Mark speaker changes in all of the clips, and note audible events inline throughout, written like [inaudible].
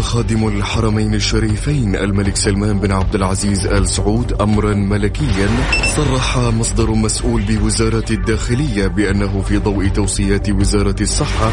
Speaker 1: خادم الحرمين الشريفين الملك سلمان بن عبد العزيز آل سعود أمرا ملكيا صرح مصدر مسؤول بوزارة الداخلية بأنه في ضوء توصيات وزارة الصحة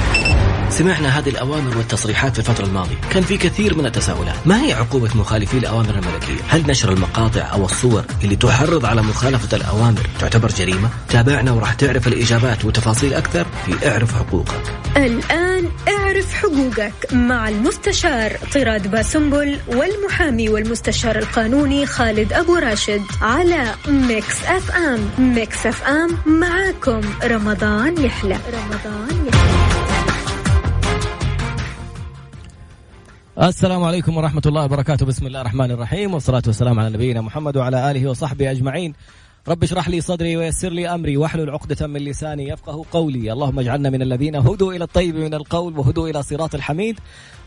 Speaker 2: سمعنا هذه الأوامر والتصريحات في الفترة الماضية. كان في كثير من التساؤلات. ما هي عقوبة مخالفي الأوامر الملكية؟ هل نشر المقاطع أو الصور اللي تحرض على مخالفة الأوامر تعتبر جريمة؟ تابعنا وراح تعرف الإجابات وتفاصيل أكثر في اعرف حقوقك.
Speaker 3: الآن اعرف حقوقك مع المستشار طراد باسنبل والمحامي والمستشار القانوني خالد أبو راشد على Mix FM. Mix FM معاكم. رمضان يحلى. رمضان يحلى.
Speaker 2: السلام عليكم ورحمة الله وبركاته. بسم الله الرحمن الرحيم والصلاة والسلام على نبينا محمد وعلى آله وصحبه أجمعين. رب اشرح لي صدري ويسر لي أمري واحلل عقدة من لساني يفقه قولي، اللهم اجعلنا من الذين هدوا إلى الطيب من القول وهدوا إلى صراط الحميد.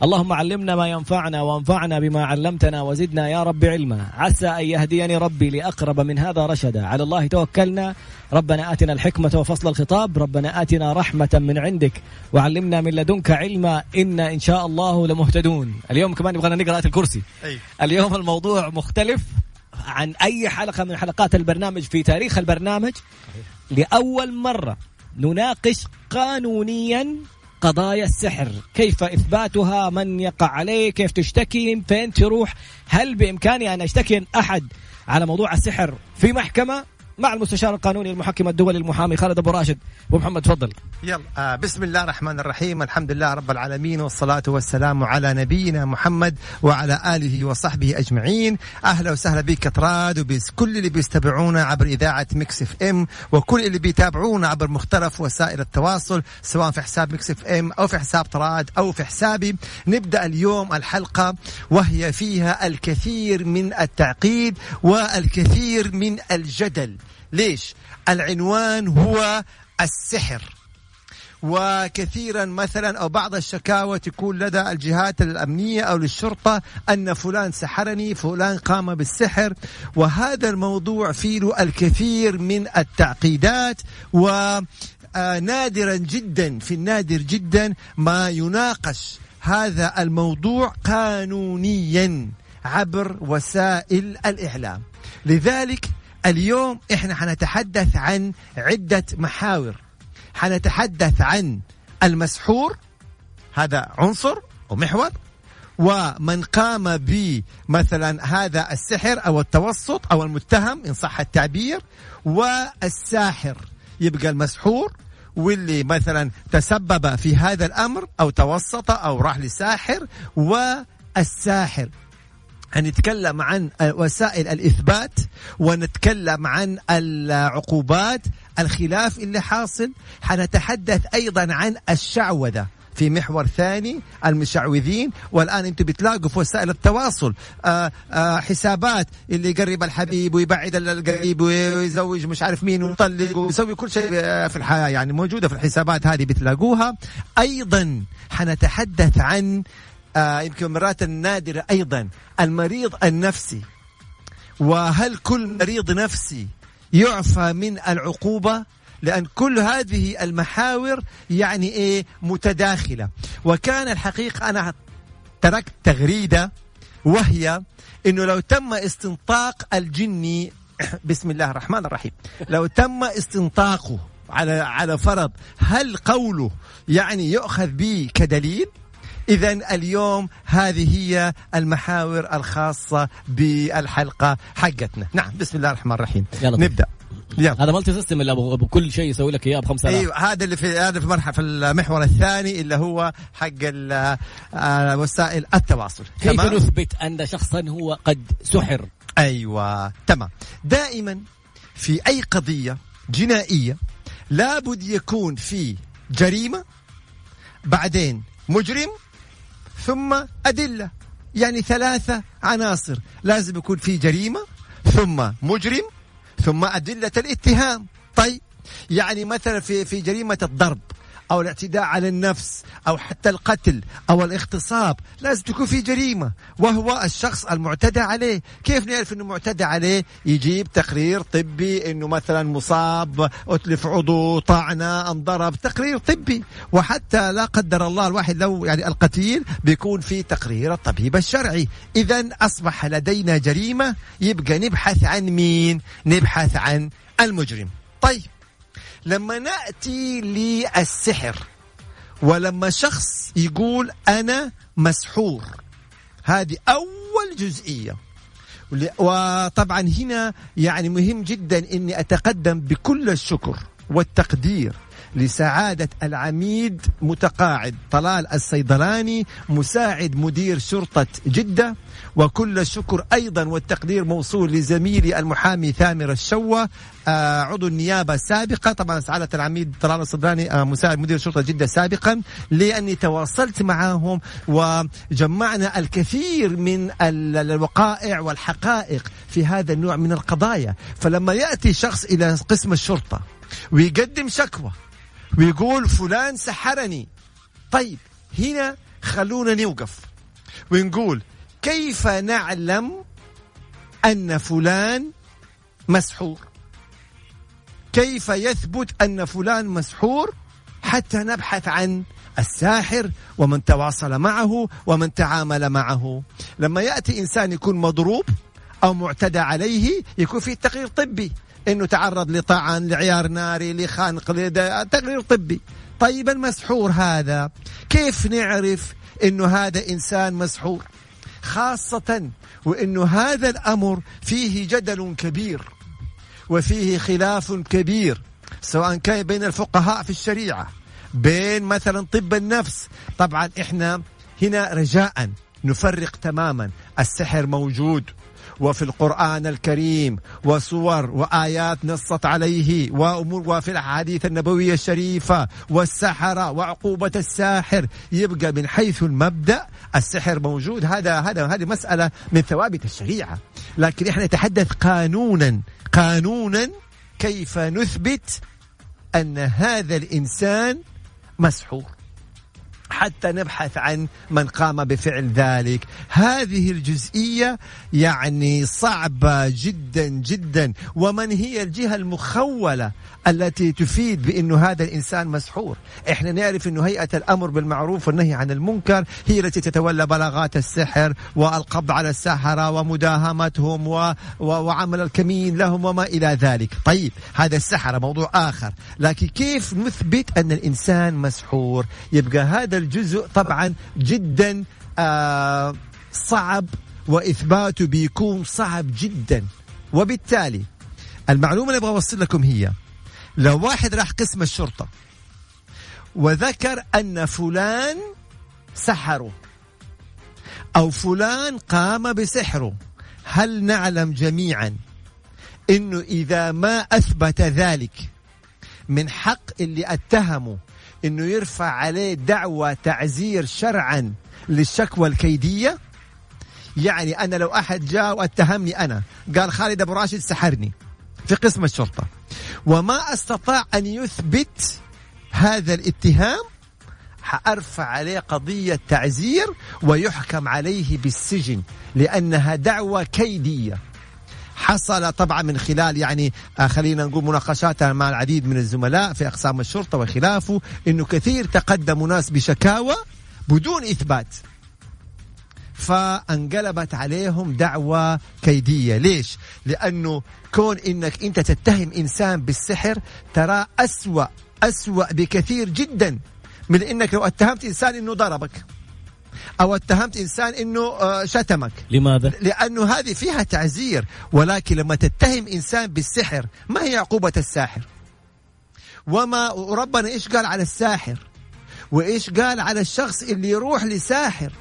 Speaker 2: اللهم علمنا ما ينفعنا وانفعنا بما علمتنا وزدنا يا رب علما، عسى أن يهديني ربي لأقرب من هذا رشدا، على الله توكلنا، ربنا آتنا الحكمة وفصل الخطاب، ربنا آتنا رحمة من عندك. وعلمنا من لدنك علما. إن إن شاء الله لمهتدون. اليوم كمان نبغى نقرأ آية الكرسي. اليوم الموضوع مختلف. عن أي حلقة من حلقات البرنامج في تاريخ البرنامج. لأول مرة نناقش قانونيا قضايا السحر. كيف إثباتها؟ من يقع عليه؟ كيف تشتكي؟ فين تروح؟ هل بإمكاني أن أشتكي أحد على موضوع السحر في محكمة؟ مع المستشار القانوني المحكم الدولي المحامي خالد أبو راشد. أبو محمد تفضل.
Speaker 4: يلا آه بسم الله الرحمن الرحيم. الحمد لله رب العالمين والصلاة والسلام على نبينا محمد وعلى آله وصحبه أجمعين. أهلا وسهلا بك كطراد وبكل اللي بيستمعونا عبر إذاعة Mix FM وكل اللي بيتابعونا عبر مختلف وسائل التواصل سواء في حساب Mix FM أو في حساب طراد أو في حسابي. نبدأ اليوم الحلقة وهي فيها الكثير من التعقيد والكثير من الجدل. ليش؟ العنوان هو السحر. وكثيرا مثلا أو بعض الشكاوى تكون لدى الجهات الأمنية أو للشرطة أن فلان سحرني فلان قام بالسحر. وهذا الموضوع فيه الكثير من التعقيدات. و نادرا جدا في النادر جدا ما يناقش هذا الموضوع قانونيا عبر وسائل الإعلام. لذلك اليوم إحنا حنتحدث عن عدة محاور. حنتحدث عن المسحور هذا عنصر ومحور ومن قام بمثلا هذا السحر أو التوسط أو المتهم إن صح التعبير والساحر يبقى المسحور واللي مثلا تسبب في هذا الأمر أو توسط أو راح لساحر والساحر. هنتكلم عن وسائل الإثبات ونتكلم عن العقوبات الخلاف اللي حاصل. حنتحدث أيضا عن الشعوذة. في محور ثاني المشعوذين. والآن أنتم بتلاقوا في وسائل التواصل آآ آآ حسابات اللي يقرب الحبيب ويبعد القريب ويزوج مش عارف مين ويطلق ويسوي كل شيء في الحياة يعني موجودة في الحسابات هذه بتلاقوها. أيضا حنتحدث عن آه يمكن مرات نادرة أيضا المريض النفسي. وهل كل مريض نفسي يعفى من العقوبة؟ لأن كل هذه المحاور يعني إيه متداخلة. وكان الحقيقة أنا تركت تغريدة وهي إنه لو تم استنطاق الجني [coughs] بسم الله الرحمن الرحيم. لو تم استنطاقه على على فرض هل قوله يعني يؤخذ به كدليل؟ إذا اليوم هذه هي المحاور الخاصة بالحلقة حقتنا. نعم بسم الله الرحمن الرحيم.
Speaker 2: يلا
Speaker 4: نبدأ.
Speaker 2: يلا. هذا مالتي سيستم اللي ابو كل شيء يسوي لك إياه ب 5000
Speaker 4: أيوه هذا اللي في هذا في مرحلة في المحور الثاني اللي هو حق وسائل التواصل.
Speaker 2: كيف تمام؟ نثبت أن شخصا هو قد سحر؟
Speaker 4: أيوه تمام. دائما في أي قضية جنائية لابد يكون في جريمة بعدين مجرم ثم أدلة. يعني ثلاثة عناصر. لازم يكون في جريمة ثم مجرم ثم أدلة الاتهام. طيب يعني مثلا في في جريمة الضرب. أو الاعتداء على النفس أو حتى القتل أو الاغتصاب لازم تكون في جريمة وهو الشخص المعتدى عليه. كيف نعرف أنه معتدى عليه؟ يجيب تقرير طبي أنه مثلا مصاب أتلف عضو طعنة انضرب تقرير طبي. وحتى لا قدر الله الواحد لو يعني القتيل بيكون في تقرير الطبيب الشرعي. إذا أصبح لدينا جريمة يبقى نبحث عن مين؟ نبحث عن المجرم. طيب. لما نأتي للسحر ولما شخص يقول أنا مسحور. هذه أول جزئية. وطبعا هنا يعني مهم جدا إني أتقدم بكل الشكر والتقدير. لسعادة العميد متقاعد طلال الصيدلاني مساعد مدير شرطة جدة وكل الشكر أيضا والتقدير موصول لزميلي المحامي ثامر الشوة. آه عضو النيابة سابقة طبعا سعادة العميد طلال الصيدلاني آه مساعد مدير شرطة جدة سابقا لأني تواصلت معهم وجمعنا الكثير من الوقائع والحقائق في هذا النوع من القضايا. فلما يأتي شخص إلى قسم الشرطة ويقدم شكوى ويقول فلان سحرني. طيب هنا خلونا نوقف. ونقول كيف نعلم أن فلان مسحور؟ كيف يثبت أن فلان مسحور حتى نبحث عن الساحر ومن تواصل معه ومن تعامل معه؟ لما يأتي إنسان يكون مضروب أو معتدى عليه يكون في تقرير طبي. إنه تعرض لطعن لعيار ناري لخنق تقرير طبي. طيب المسحور هذا كيف نعرف إنه هذا إنسان مسحور؟ خاصة وإنه هذا الأمر فيه جدل كبير وفيه خلاف كبير سواء كان بين الفقهاء في الشريعة بين مثلا طب النفس. طبعا إحنا هنا رجاء نفرق تماما السحر موجود. وفي القرآن الكريم وصور وآيات نصت عليه وأمور وفي الأحاديث النبوية الشريفة والسحرة وعقوبة الساحر يبقى من حيث المبدأ. السحر موجود. هذا هذا هذه مسألة من ثوابت الشريعة. لكن إحنا نتحدث قانونا. قانونا كيف نثبت أن هذا الإنسان مسحور. حتى نبحث عن من قام بفعل ذلك. هذه الجزئية يعني صعبة جدا جدا. ومن هي الجهة المخولة التي تفيد بأنه هذا الإنسان مسحور؟ إحنا نعرف أنه هيئة الأمر بالمعروف والنهي عن المنكر هي التي تتولى بلاغات السحر والقبض على السحرة ومداهمتهم و... و... وعمل الكمين لهم وما إلى ذلك. طيب هذا السحرة موضوع آخر. لكن كيف نثبت أن الإنسان مسحور؟ يبقى هذا الجزء طبعا جدا آه صعب وإثباته بيكون صعب جدا. وبالتالي المعلومة اللي أبغى أوصل لكم هي لو واحد راح قسم الشرطة وذكر أن فلان سحره أو فلان قام بسحره هل نعلم جميعا أنه إذا ما أثبت ذلك من حق اللي أتهمه إنه يرفع عليه دعوى تعزير شرعا للشكوى الكيدية؟ يعني أنا لو أحد جاء واتهمني أنا قال خالد أبو راشد سحرني في قسم الشرطة. وما أستطاع أن يثبت هذا الاتهام حأرفع عليه قضية تعزير ويحكم عليه بالسجن لأنها دعوة كيدية. حصل طبعا من خلال يعني آه، خلينا نقول مناقشات مع العديد من الزملاء في أقسام الشرطة وخلافه إنه كثير تقدموا ناس بشكاوى بدون إثبات. فانقلبت عليهم دعوة كيدية. ليش؟ لأنه كون إنك أنت تتهم إنسان بالسحر ترى أسوأ أسوأ بكثير جدا من إنك لو اتهمت إنسان إنه ضربك. أو اتهمت إنسان إنه آه، شتمك.
Speaker 2: لماذا؟
Speaker 4: لأنه هذه فيها تعزير ولكن لما تتهم إنسان بالسحر ما هي عقوبة الساحر؟ وما وربنا إيش قال على الساحر؟ وإيش قال على الشخص اللي يروح لساحر؟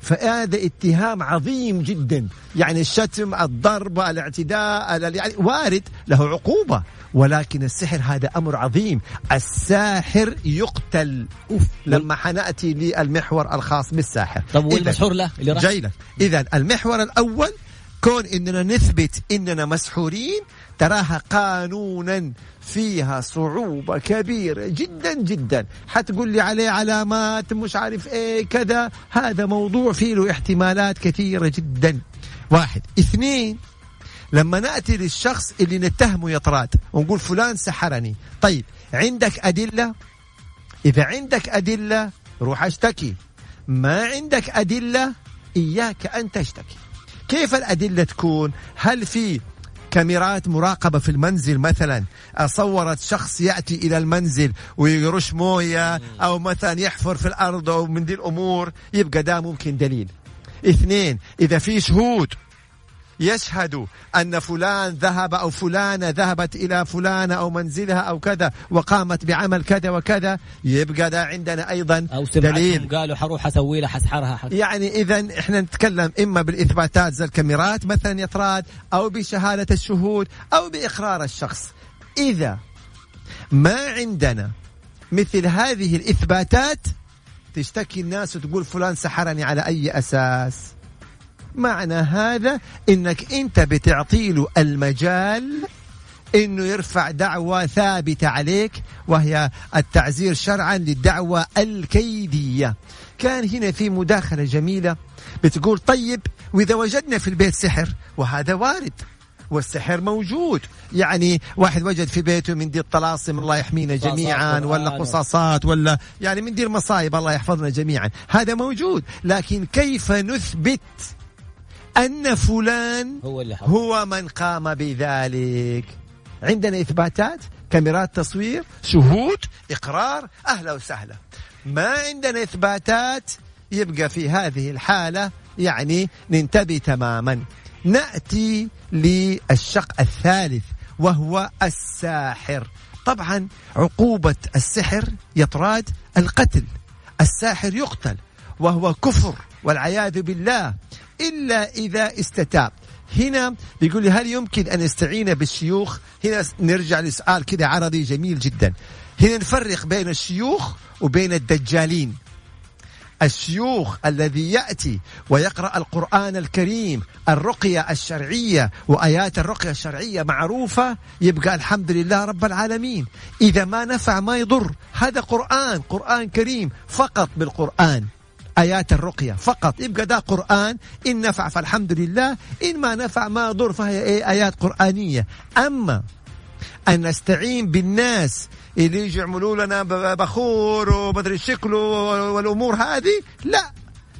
Speaker 4: فهذا اتهام عظيم جدا. يعني الشتم الضرب الاعتداء يعني وارد له عقوبة. ولكن السحر هذا أمر عظيم. الساحر يقتل. أوف. لما حنأتي للمحور الخاص بالساحر.
Speaker 2: طب والمسحور له
Speaker 4: اللي راح؟ جاي لك إذا المحور الأول كون إننا نثبت إننا مسحورين تراها قانونا فيها صعوبة كبيرة جدا جدا. حتقول لي عليه علامات مش عارف إيه كذا. هذا موضوع فيه له احتمالات كثيرة جدا. واحد. اثنين لما نأتي للشخص اللي نتهمه يطراد ونقول فلان سحرني. طيب عندك أدلة؟ إذا عندك أدلة روح اشتكي. ما عندك أدلة إياك أن تشتكي. كيف الأدلة تكون؟ هل في كاميرات مراقبة في المنزل مثلا؟ صورت شخص يأتي إلى المنزل ويرش موية أو مثلا يحفر في الأرض أو من دي الأمور يبقى ده ممكن دليل. اثنين إذا في شهود يشهد أن فلان ذهب أو فلانة ذهبت إلى فلانة أو منزلها أو كذا وقامت بعمل كذا وكذا. يبقى ده عندنا أيضا
Speaker 2: أو
Speaker 4: دليل.
Speaker 2: قالوا حروح أسوي له حسحرها حس...
Speaker 4: يعني إذا إحنا نتكلم إما بالإثباتات زي الكاميرات مثلا يطراد أو بشهادة الشهود أو بإقرار الشخص. إذا ما عندنا مثل هذه الإثباتات تشتكي الناس وتقول فلان سحرني على أي أساس؟ معنى هذا إنك أنت بتعطي له المجال إنه يرفع دعوة ثابتة عليك وهي التعزير شرعا للدعوة الكيدية. كان هنا في مداخلة جميلة بتقول طيب وإذا وجدنا في البيت سحر وهذا وارد والسحر موجود. يعني واحد وجد في بيته من دي الطلاسم الله يحمينا جميعا ولا قصاصات ولا يعني من دي المصايب الله يحفظنا جميعا. هذا موجود لكن كيف نثبت أن فلان
Speaker 2: هو, اللي
Speaker 4: هو من قام بذلك. عندنا إثباتات كاميرات تصوير شهود إقرار أهلا وسهلا. ما عندنا إثباتات يبقى في هذه الحالة يعني ننتبه تماما. نأتي للشق الثالث وهو الساحر. طبعا عقوبة السحر يطراد القتل. الساحر يقتل وهو كفر والعياذ بالله. إلا إذا استتاب. هنا بيقول لي هل يمكن أن نستعين بالشيوخ؟ هنا نرجع لسؤال كذا عرضي جميل جدا. هنا نفرق بين الشيوخ وبين الدجالين. الشيوخ الذي يأتي ويقرأ القرآن الكريم الرقية الشرعية وآيات الرقية الشرعية معروفة يبقى الحمد لله رب العالمين. إذا ما نفع ما يضر. هذا قرآن قرآن كريم فقط بالقرآن. آيات الرقية. فقط يبقى ده قرآن إن نفع فالحمد لله إن ما نفع ما ضر فهي إيه؟ آيات قرآنية. أما أن نستعين بالناس اللي يجي يعملوا لنا بخور ومدري شكله والأمور هذه لا.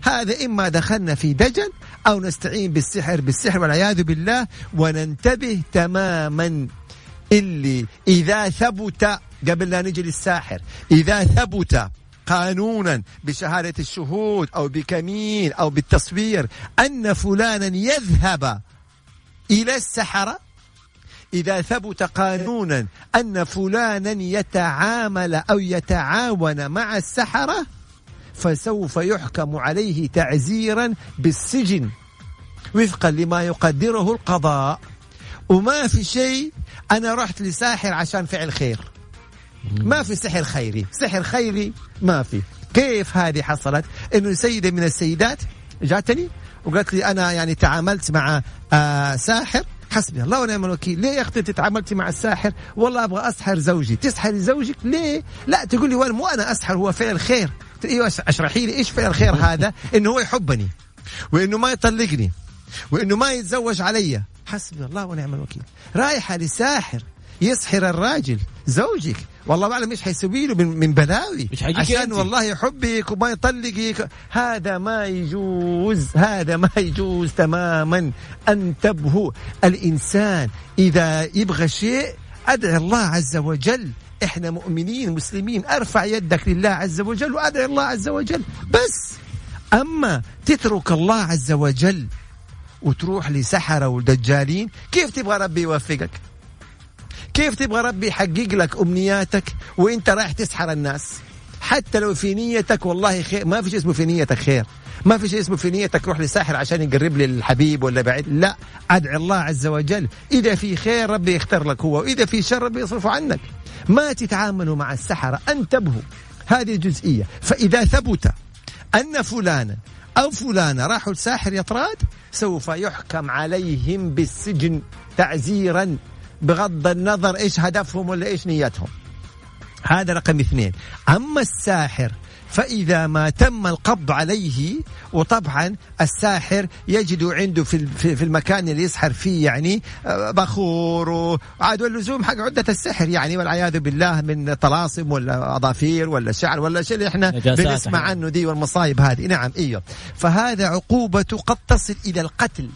Speaker 4: هذا إما دخلنا في دجل أو نستعين بالسحر بالسحر والعياذ بالله وننتبه تماما اللي إذا ثبت قبل لا نجي للساحر إذا ثبت قانونا بشهادة الشهود أو بكمين أو بالتصوير أن فلانا يذهب إلى السحرة؟ إذا ثبت قانونا أن فلانا يتعامل أو يتعاون مع السحرة فسوف يحكم عليه تعزيرا بالسجن وفقا لما يقدره القضاء. وما في شيء أنا رحت لساحر عشان فعل خير. ما في سحر خيري. سحر خيري ما في. كيف هذه حصلت؟ إنه سيدة من السيدات جاتني وقالت لي أنا يعني تعاملت مع آه ساحر. حسبي الله ونعم الوكيل. ليه يا أختي تعاملتي مع الساحر؟ والله أبغى أسحر زوجي. تسحري زوجك؟ ليه؟ لا تقول لي مو أنا أسحر هو فعل خير. أيوه أشرحي لي إيش فعل خير هذا؟ إنه هو يحبني. وإنه ما يطلقني. وإنه ما يتزوج علي. حسبي الله ونعم الوكيل. رايحة لساحر يسحر الراجل. زوجك. والله أعلم إيش حيسوي له من بلاوي.
Speaker 2: مش
Speaker 4: عشان. والله يحبك وما يطلقك. هذا ما يجوز هذا ما يجوز تماما. انتبهوا الإنسان إذا يبغى شيء أدعي الله عز وجل. إحنا مؤمنين مسلمين أرفع يدك لله عز وجل وأدعي الله عز وجل. بس أما تترك الله عز وجل وتروح لسحرة ودجالين كيف تبغى ربي يوفقك؟ كيف تبغى ربي يحقق لك أمنياتك وإنت رايح تسحر الناس؟ حتى لو في نيتك والله خير. ما في شيء اسمه في نيتك خير. ما في شيء اسمه في نيتك روح لساحر عشان يقرب لي الحبيب ولا بعيد. لا أدعي الله عز وجل. إذا في خير ربي يختار لك هو وإذا في شر ربي يصرفه عنك. ما تتعاملوا مع السحرة انتبهوا. هذه جزئية. فإذا ثبت أن فلانا أو فلانة راحوا لساحر يطراد سوف يحكم عليهم بالسجن تعزيرا. بغض النظر إيش هدفهم ولا إيش نيتهم. هذا رقم اثنين. أما الساحر فإذا ما تم القبض عليه وطبعا الساحر يجد عنده في في المكان اللي يسحر فيه يعني آه، بخور وعاد واللزوم حق عدة السحر يعني والعياذ بالله من طلاسم ولا أظافير ولا شعر ولا شيء اللي إحنا بنسمع عنه دي والمصايب هذه. نعم إيوه. فهذا عقوبته قد تصل إلى القتل.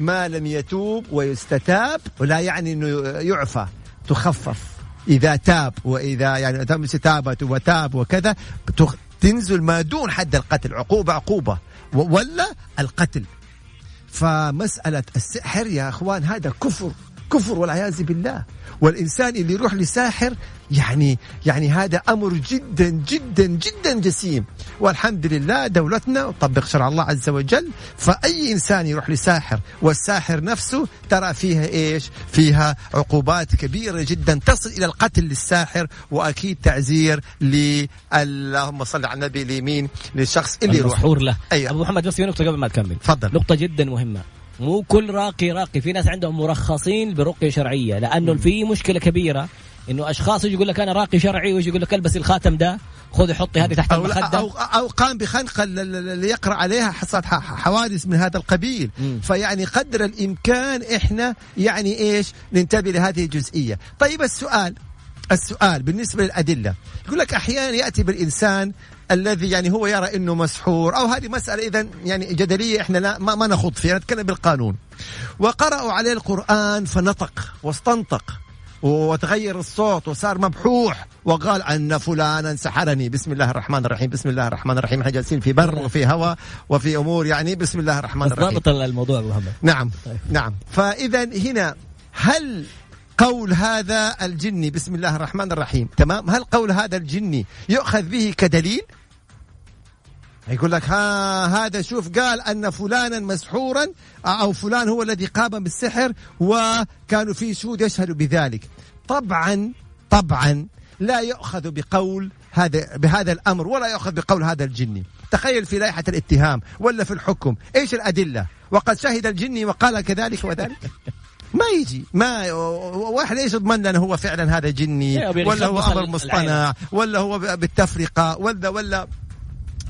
Speaker 4: ما لم يتوب ويستتاب ولا يعني إنه يعفى تخفف. إذا تاب وإذا يعني تم استتابة وتاب وكذا تنزل ما دون حد القتل عقوبة عقوبة. ولا القتل. فمسألة السحر يا أخوان هذا كفر. كفر والعياذ بالله. والإنسان اللي يروح لساحر يعني يعني هذا أمر جدا جدا جدا جسيم. والحمد لله دولتنا وطبق شرع الله عز وجل فأي إنسان يروح لساحر والساحر نفسه ترى فيها إيش؟ فيها عقوبات كبيرة جدا تصل إلى القتل للساحر وأكيد تعزير ل اللهم صل على النبي اليمين للشخص اللي يروح.
Speaker 2: له. أيوة. أبو محمد بس في نقطة قبل ما تكمل.
Speaker 4: تفضل.
Speaker 2: نقطة جدا مهمة. مو كل راقي راقي. في ناس عندهم مرخصين برقية شرعية لأنه في مشكلة كبيرة إنه أشخاص يجي يقول لك أنا راقي شرعي ويجي يقول لك ألبس الخاتم ده خذي حطي هذه تحت
Speaker 4: أو
Speaker 2: المخدة.
Speaker 4: أو, أو قام بخنقة اللي يقرا عليها حصلت حوادث من هذا القبيل. فيعني قدر الإمكان إحنا يعني إيش؟ ننتبه لهذه الجزئية. طيب السؤال السؤال بالنسبة للأدلة. يقول لك أحيانا يأتي بالإنسان الذي يعني هو يرى إنه مسحور أو هذه مسألة اذا يعني جدلية إحنا لا ما, ما نخوض فيها نتكلم بالقانون. وقرأوا عليه القرآن فنطق واستنطق وتغير الصوت وصار مبحوح وقال أن فلانا سحرني. بسم الله الرحمن الرحيم بسم الله الرحمن الرحيم. إحنا جالسين في بر وفي هواء وفي أمور يعني بسم الله الرحمن الرحيم.
Speaker 2: ضابط الموضوع محمد.
Speaker 4: نعم طيب. نعم. فاذا هنا هل قول هذا الجني. بسم الله الرحمن الرحيم. تمام؟ هل قول هذا الجني يؤخذ به كدليل؟ يقول لك ها هذا شوف قال أن فلانا مسحورا أو فلان هو الذي قام بالسحر وكانوا في شهود يشهدوا بذلك. طبعا طبعا لا يؤخذ بقول هذا بهذا الأمر ولا يؤخذ بقول هذا الجني. تخيل في لائحة الاتهام ولا في الحكم. إيش الأدلة؟ وقد شهد الجني وقال كذلك وذلك؟ [laughs] ما يجي. ما واحد إيش يضمن لنا هو فعلا هذا جني ولا هو أمر مصطنع ولا هو بالتفرقة ولا ولا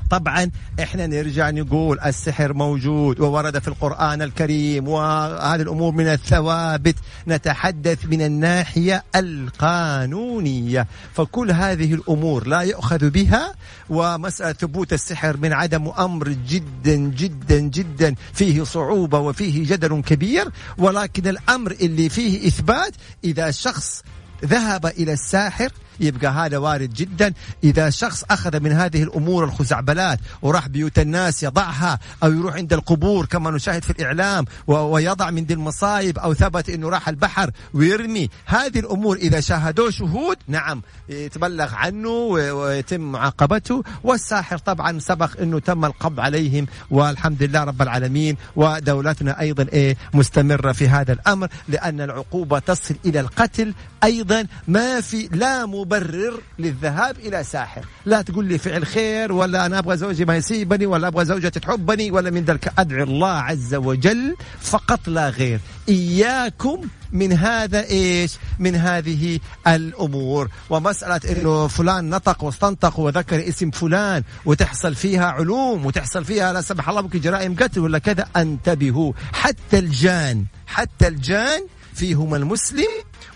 Speaker 4: طبعا إحنا نرجع نقول السحر موجود وورد في القرآن الكريم وهذه الأمور من الثوابت. نتحدث من الناحية القانونية. فكل هذه الأمور لا يؤخذ بها ومسألة ثبوت السحر من عدم أمر جدا جدا جدا فيه صعوبة وفيه جدل كبير. ولكن الأمر اللي فيه إثبات إذا شخص ذهب إلى الساحر يبقى هذا وارد جدا. إذا شخص أخذ من هذه الأمور الخزعبلات وراح بيوت الناس يضعها أو يروح عند القبور كما نشاهد في الإعلام ويضع من دي المصايب أو ثبت أنه راح البحر ويرمي. هذه الأمور إذا شاهدوه شهود نعم يتبلغ عنه ويتم معاقبته. والساحر طبعا سبق أنه تم القبض عليهم. والحمد لله رب العالمين. ودولتنا أيضا إيه مستمرة في هذا الأمر لأن العقوبة تصل إلى القتل أيضا. ما في لا مبالغة مبرر للذهاب إلى ساحر. لا تقول لي فعل خير ولا أنا أبغى زوجي ما يسيبني ولا أبغى زوجتي تحبني ولا من ذلك. أدعي الله عز وجل فقط لا غير. إياكم من هذا إيش؟ من هذه الأمور. ومسألة إنه فلان نطق واستنطق وذكر اسم فلان وتحصل فيها علوم وتحصل فيها لا سمح الله ممكن جرائم قتل ولا كذا انتبهوا. حتى الجان حتى الجان فيهم المسلم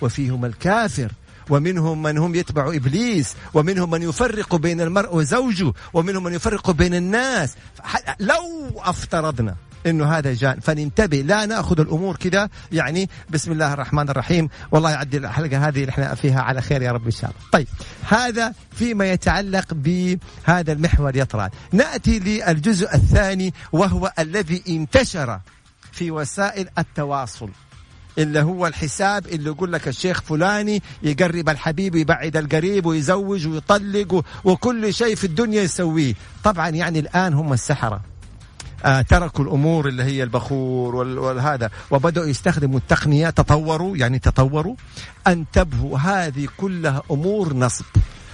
Speaker 4: وفيهم الكافر. ومنهم من هم يتبع إبليس ومنهم من يفرق بين المرء وزوجه ومنهم من يفرق بين الناس لو افترضنا إنه هذا جان فننتبه لا نأخذ الأمور كذا يعني بسم الله الرحمن الرحيم والله يعدي الحلقة هذه اللي إحنا فيها على خير يا رب إن شاء الله. طيب هذا فيما يتعلق بهذا المحور يطراد. نأتي للجزء الثاني وهو الذي انتشر في وسائل التواصل اللي هو الحساب اللي يقول لك الشيخ فلاني يقرب الحبيب ويبعد القريب ويزوج ويطلق وكل شيء في الدنيا يسويه. طبعا يعني الآن هم السحرة. آه تركوا الأمور اللي هي البخور والهذا. وبدأوا يستخدموا التقنيه تطوروا يعني تطوروا. انتبهوا هذه كلها أمور نصب.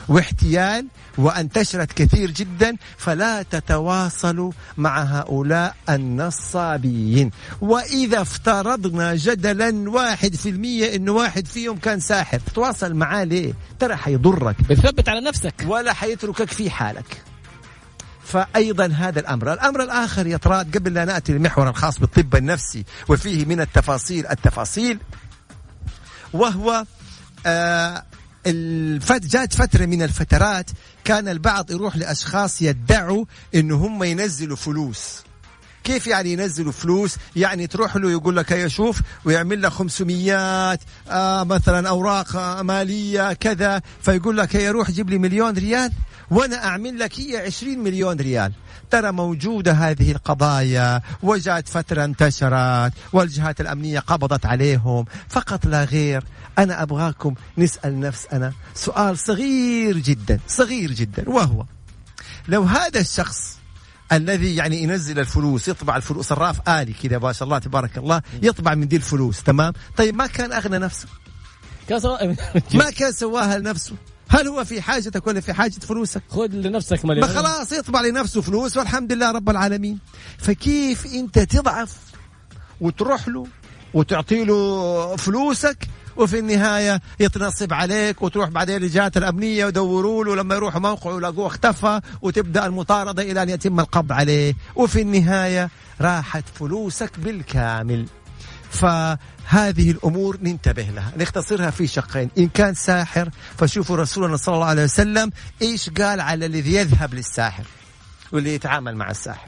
Speaker 4: واحتيال وانتشرت كثير جدا فلا تتواصلوا مع هؤلاء النصابين. وإذا افترضنا جدلا واحد في المية إنه واحد فيهم كان ساحر تواصل معاه ليه؟ ترى حيضرك.
Speaker 2: بتثبت على نفسك.
Speaker 4: ولا حيتركك في حالك. فأيضا هذا الأمر. الأمر الآخر يا طراد قبل لا نأتي للمحور الخاص بالطب النفسي وفيه من التفاصيل التفاصيل وهو آه الفت جات فترة من الفترات كان البعض يروح لأشخاص يدعوا إنه هم ينزلوا فلوس. كيف يعني ينزلوا فلوس؟ يعني تروح له يقول لك هيا شوف ويعمل لك 500 آه مثلا أوراق مالية كذا. فيقول لك هيا روح جيب لي مليون ريال وأنا أعمل لك هي 20 مليون ريال. ترى موجودة هذه القضايا وجاءت فترة انتشرت والجهات الأمنية قبضت عليهم. فقط لا غير أنا أبغاكم نسأل نفس أنا سؤال صغير جدا صغير جدا وهو لو هذا الشخص الذي يعني ينزل الفلوس يطبع الفلوس. صراف آلي كذا ما شاء الله تبارك الله. يطبع من دي الفلوس تمام؟ طيب ما كان أغنى نفسه؟ [laughs] ما كان سواها لنفسه؟ هل هو في حاجتك ولا في حاجة فلوسك؟
Speaker 2: خذ لنفسك مليون.
Speaker 4: ما خلاص يطبع لنفسه فلوس والحمد لله رب العالمين. فكيف أنت تضعف وتروح له وتعطي له فلوسك وفي النهاية يتنصب عليك وتروح بعدين للجهات الأمنية يدوروا له لما يروحوا موقعه يلاقوه اختفى وتبدأ المطاردة إلى أن يتم القبض عليه. وفي النهاية راحت فلوسك بالكامل. فهذه الأمور ننتبه لها. نختصرها في شقين. إن كان ساحر فشوفوا رسولنا صلى الله عليه وسلم إيش قال على الذي يذهب للساحر واللي يتعامل مع الساحر.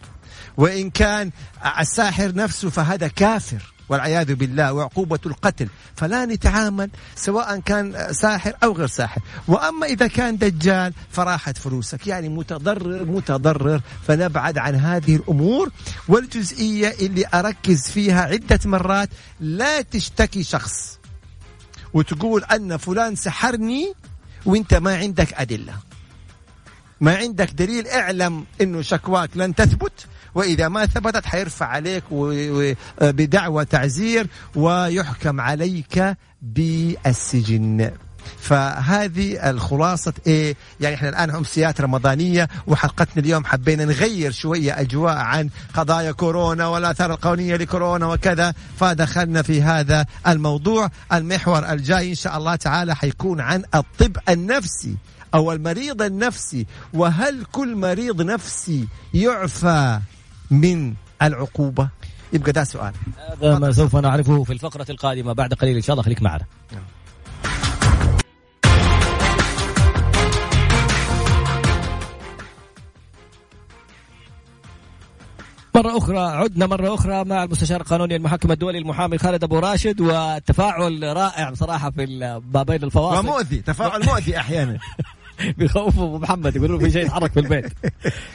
Speaker 4: وإن كان الساحر نفسه فهذا كافر. والعياذ بالله وعقوبة القتل فلا نتعامل سواء كان ساحر أو غير ساحر. وأما إذا كان دجال فراحت فلوسك يعني متضرر متضرر فنبعد عن هذه الأمور. والجزئية اللي أركز فيها عدة مرات لا تشتكي شخص وتقول أن فلان سحرني وإنت ما عندك أدلة. ما عندك دليل اعلم إنه شكواك لن تثبت. وإذا ما ثبتت حيرفع عليك بدعوى تعزير ويحكم عليك بالسجن. فهذه الخلاصة إيه؟ يعني إحنا الآن أمسيات رمضانية وحلقتنا اليوم حبينا نغير شوية أجواء عن قضايا كورونا والآثار القانونية لكورونا وكذا فدخلنا في هذا الموضوع. المحور الجاي إن شاء الله تعالى حيكون عن الطب النفسي أو المريض النفسي وهل كل مريض نفسي يعفى من العقوبة؟ يبقى ده سؤال.
Speaker 2: هذا ما سوف نعرفه في الفقرة القادمة. بعد قليل إن شاء الله خليك معنا. مرة أخرى عدنا مرة أخرى مع المستشار القانوني المحكم الدولي المحامي خالد أبو راشد والتفاعل رائع بصراحة في بابين الفواصل.
Speaker 4: ومؤذي تفاعل مؤذي أحيانا. [laughs]
Speaker 2: بيخوفوا أبو محمد يقولوا في شيء يتحرك في البيت.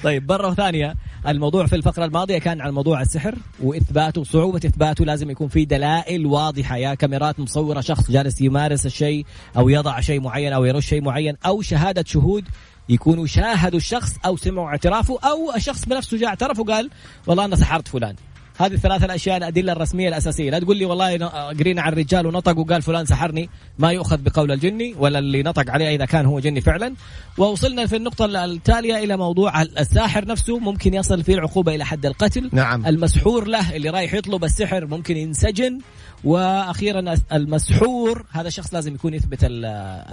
Speaker 2: طيب مرة ثانية. الموضوع في الفقرة الماضية كان عن موضوع السحر واثباته صعوبة إثباته. لازم يكون في دلائل واضحة يا كاميرات مصورة شخص جالس يمارس الشيء أو يضع شيء معين أو يرش شيء معين أو شهادة شهود يكونوا شاهدوا الشخص أو سمعوا اعترافه أو الشخص بنفسه جاء اعترف وقال والله أنا سحرت فلان. هذه الثلاث الأشياء الأدلة الرسمية الأساسية. لا تقول لي والله قرينا على الرجال ونطق وقال فلان سحرني ما يؤخذ بقول الجني ولا اللي نطق عليه إذا كان هو جني فعلا. ووصلنا في النقطة التالية إلى موضوع الساحر نفسه ممكن يصل فيه العقوبة إلى حد القتل.
Speaker 4: نعم.
Speaker 2: المسحور له اللي رايح يطلب السحر ممكن ينسجن. وأخيرا المسحور هذا الشخص لازم يكون يثبت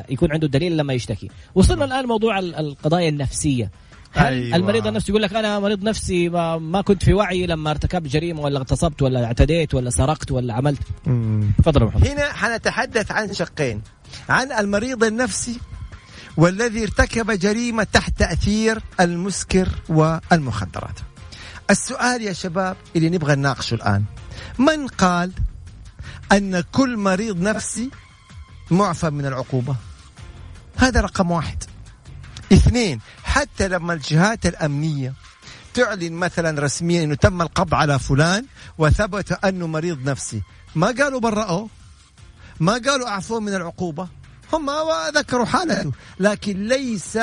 Speaker 2: يكون عنده دليل لما يشتكي. وصلنا الآن موضوع القضايا النفسية. أيوة. المريض النفسي يقول لك أنا مريض نفسي ما, ما كنت في وعي لما ارتكبت جريمة ولا اغتصبت ولا اعتديت ولا سرقت ولا عملت؟
Speaker 4: تفضل محمد. هنا حنتحدث عن شقين عن المريض النفسي والذي ارتكب جريمة تحت تأثير المسكر والمخدرات. السؤال يا شباب اللي نبغى نناقشه الآن من قال أن كل مريض نفسي معفى من العقوبة؟ هذا رقم واحد. اثنين حتى لما الجهات الأمنية تعلن مثلا رسميا إنه تم القبض على فلان وثبت أنه مريض نفسي ما قالوا برأوه؟ ما قالوا أعفوه من العقوبة؟ هم ذكروا حالته لكن ليس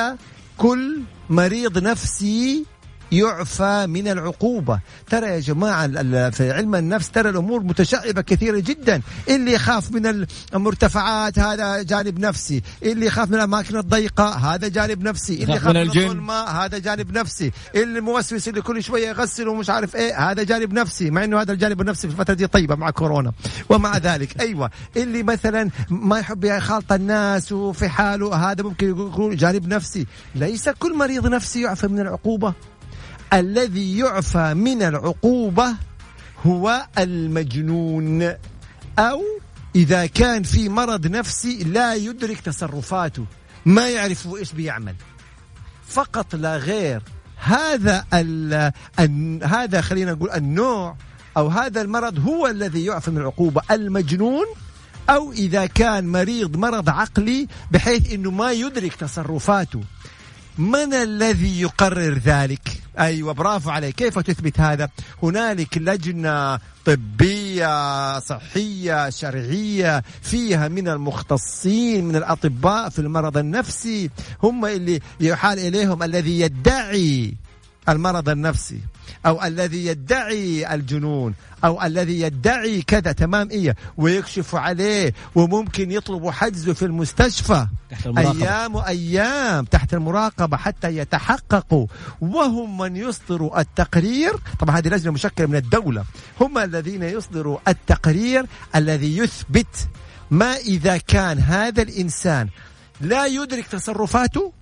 Speaker 4: كل مريض نفسي يعفى من العقوبة. ترى يا جماعة في علم النفس ترى الأمور متشعبة كثيرة جدا. اللي يخاف من المرتفعات هذا جانب نفسي. اللي يخاف من الأماكن الضيقة هذا جانب نفسي. اللي يخاف من, من الظلمة هذا جانب نفسي. اللي موسوس اللي كل شوية يغسل ومش عارف إيه هذا جانب نفسي. مع إنه هذا الجانب النفسي في الفترة دي طيبة مع كورونا. ومع ذلك أيوه. اللي مثلا ما يحب يخالط الناس وفي حاله هذا ممكن يكون جانب نفسي. ليس كل مريض نفسي يعفى من العقوبة. الذي يعفى من العقوبة هو المجنون. أو إذا كان في مرض نفسي لا يدرك تصرفاته ما يعرف إيش بيعمل. فقط لا غير. هذا ال هذا خلينا نقول النوع أو هذا المرض هو الذي يعفى من العقوبة المجنون. أو إذا كان مريض مرض عقلي بحيث أنه ما يدرك تصرفاته. من الذي يقرر ذلك؟ أيوه برافو عليك. كيف تثبت هذا؟ هنالك لجنة طبية صحية شرعية فيها من المختصين من الأطباء في المرض النفسي هم اللي يحال إليهم الذي يدعي المرض النفسي أو الذي يدعي الجنون أو الذي يدعي كذا تمام؟ إيه. ويكشف عليه وممكن يطلبوا حجزه في المستشفى. تحت المراقبة. أيام وأيام تحت المراقبة حتى يتحققوا. وهم من يصدروا التقرير. طبعا هذه لجنة مشكلة من الدولة. هم الذين يصدروا التقرير الذي يثبت ما إذا كان هذا الإنسان لا يدرك تصرفاته.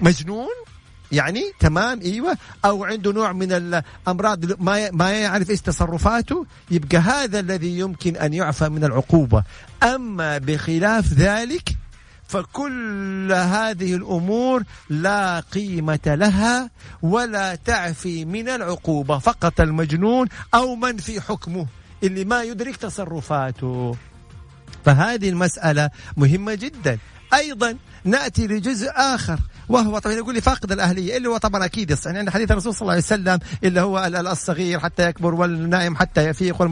Speaker 4: مجنون. يعني تمام إيوه. أو عنده نوع من الأمراض ما ما يعرف إيش تصرفاته يبقى هذا الذي يمكن أن يعفى من العقوبة. أما بخلاف ذلك فكل هذه الأمور لا قيمة لها ولا تعفي من العقوبة. فقط المجنون أو من في حكمه اللي ما يدرك تصرفاته. فهذه المسألة مهمة جدا. أيضا نأتي لجزء آخر وهو طبعا يقول لي فاقد الأهلية اللي هو طبعا أكيد يعني عند حديث الرسول صلى الله عليه وسلم اللي هو الصغير حتى يكبر والنائم حتى يفيق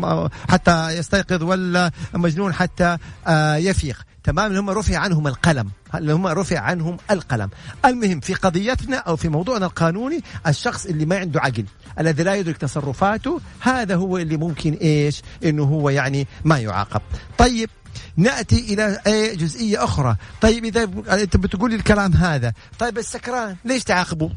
Speaker 4: حتى يستيقظ والمجنون حتى آه، يفيق. تمام اللي هم رفع عنهم القلم اللي هم رفع عنهم القلم. المهم في قضيتنا أو في موضوعنا القانوني الشخص اللي ما عنده عقل الذي لا يدرك تصرفاته هذا هو اللي ممكن إيش؟ إنه هو يعني ما يعاقب. طيب نأتي إلى اي جزئية أخرى. طيب إذا أنت بتقول الكلام هذا طيب السكران ليش تعاقبه؟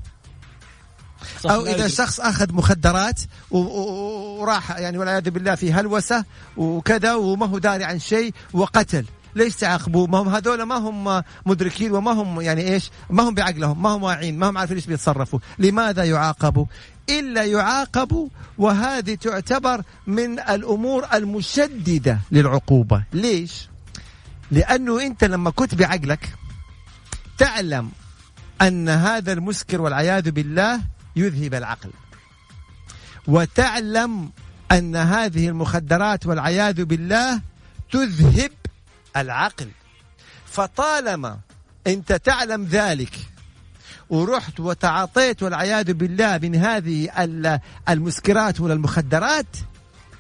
Speaker 4: أو إذا شخص أخذ مخدرات وراح يعني والعياذ بالله في هلوسة وكذا وما هو داري عن شيء وقتل. ليش تعاقبوا ما هم هذول ما هم مدركين وما هم يعني إيش؟ ما هم بعقلهم ما هم واعيين ما هم عارفين إيش بيتصرفوا. لماذا يعاقبوا؟ إلا يعاقبوا وهذه تعتبر من الأمور المشددة للعقوبة. ليش؟ لأنه أنت لما كنت بعقلك تعلم أن هذا المسكر والعياذ بالله يذهب العقل. وتعلم أن هذه المخدرات والعياذ بالله تذهب العقل. فطالما انت تعلم ذلك ورحت وتعاطيت والعياذ بالله من هذه المسكرات ولا المخدرات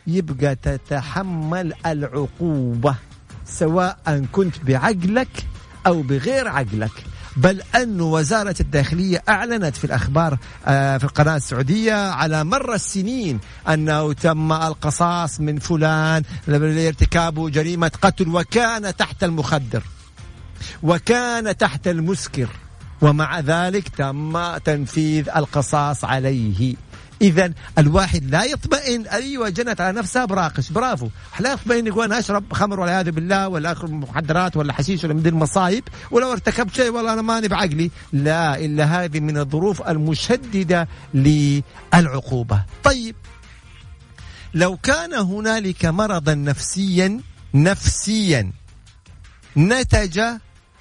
Speaker 4: يبقى تتحمل العقوبة سواء كنت بعقلك أو بغير عقلك. بل أن وزارة الداخلية أعلنت في الأخبار آه، في القناة السعودية على مر السنين أنه تم القصاص من فلان لارتكاب جريمة قتل وكان تحت المخدر وكان تحت المسكر ومع ذلك تم تنفيذ القصاص عليه. اذا الواحد لا يطمئن. أيوه جنت على نفسها. براقش. برافو. لا يطمئن يقول أنا أشرب خمر والعياذ بالله ولا اخذ مخدرات ولا حشيش ولا من المصايب ولو ارتكبت شيء والله أنا ماني بعقلي. لا إلا هذه من الظروف المشددة للعقوبة. طيب. لو كان هنالك مرضا نفسيا نفسيا نتج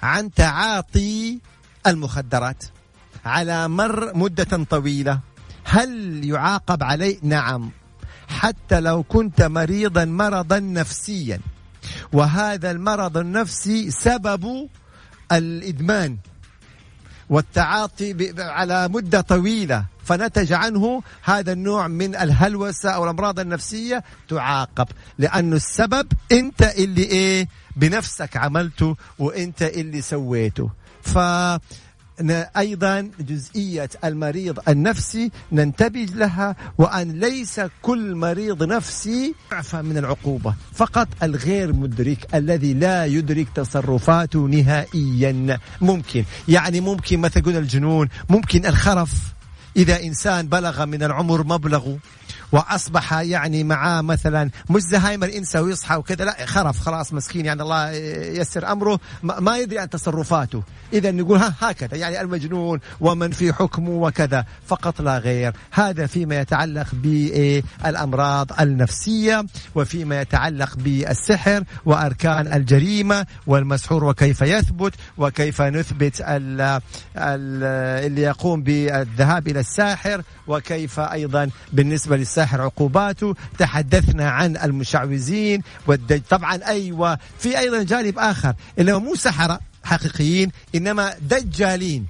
Speaker 4: عن تعاطي المخدرات على مر مدة طويلة. هل يعاقب عليه؟ نعم. حتى لو كنت مريضا مرضا نفسيا. وهذا المرض النفسي سبب الإدمان والتعاطي على مدة طويلة. فنتج عنه هذا النوع من الهلوسة أو الأمراض النفسية تعاقب. لأنه السبب أنت اللي إيه؟ بنفسك عملته وأنت اللي سويته. ف أيضا جزئية المريض النفسي ننتبه لها وأن ليس كل مريض نفسي يعفى من العقوبة فقط الغير مدرك الذي لا يدرك تصرفاته نهائيا. ممكن يعني ممكن مثلا الجنون ممكن الخرف. إذا إنسان بلغ من العمر مبلغه وأصبح يعني معاه مثلا مش زهايمر إنسى ويصحى وكذا لا خرف خلاص مسكين يعني الله يسر أمره. ما يدري عن تصرفاته. إذا نقول ها هكذا يعني المجنون ومن في حكمه وكذا فقط لا غير. هذا فيما يتعلق بالأمراض النفسية وفيما يتعلق بالسحر وأركان الجريمة والمسحور وكيف يثبت وكيف نثبت ال ال اللي يقوم بالذهاب إلى الساحر وكيف أيضا بالنسبة للساحر عقوباته. تحدثنا عن المشعوذين والدج طبعا أيوه. في أيضا جانب آخر اللي هو مو سحرة حقيقيين إنما دجالين.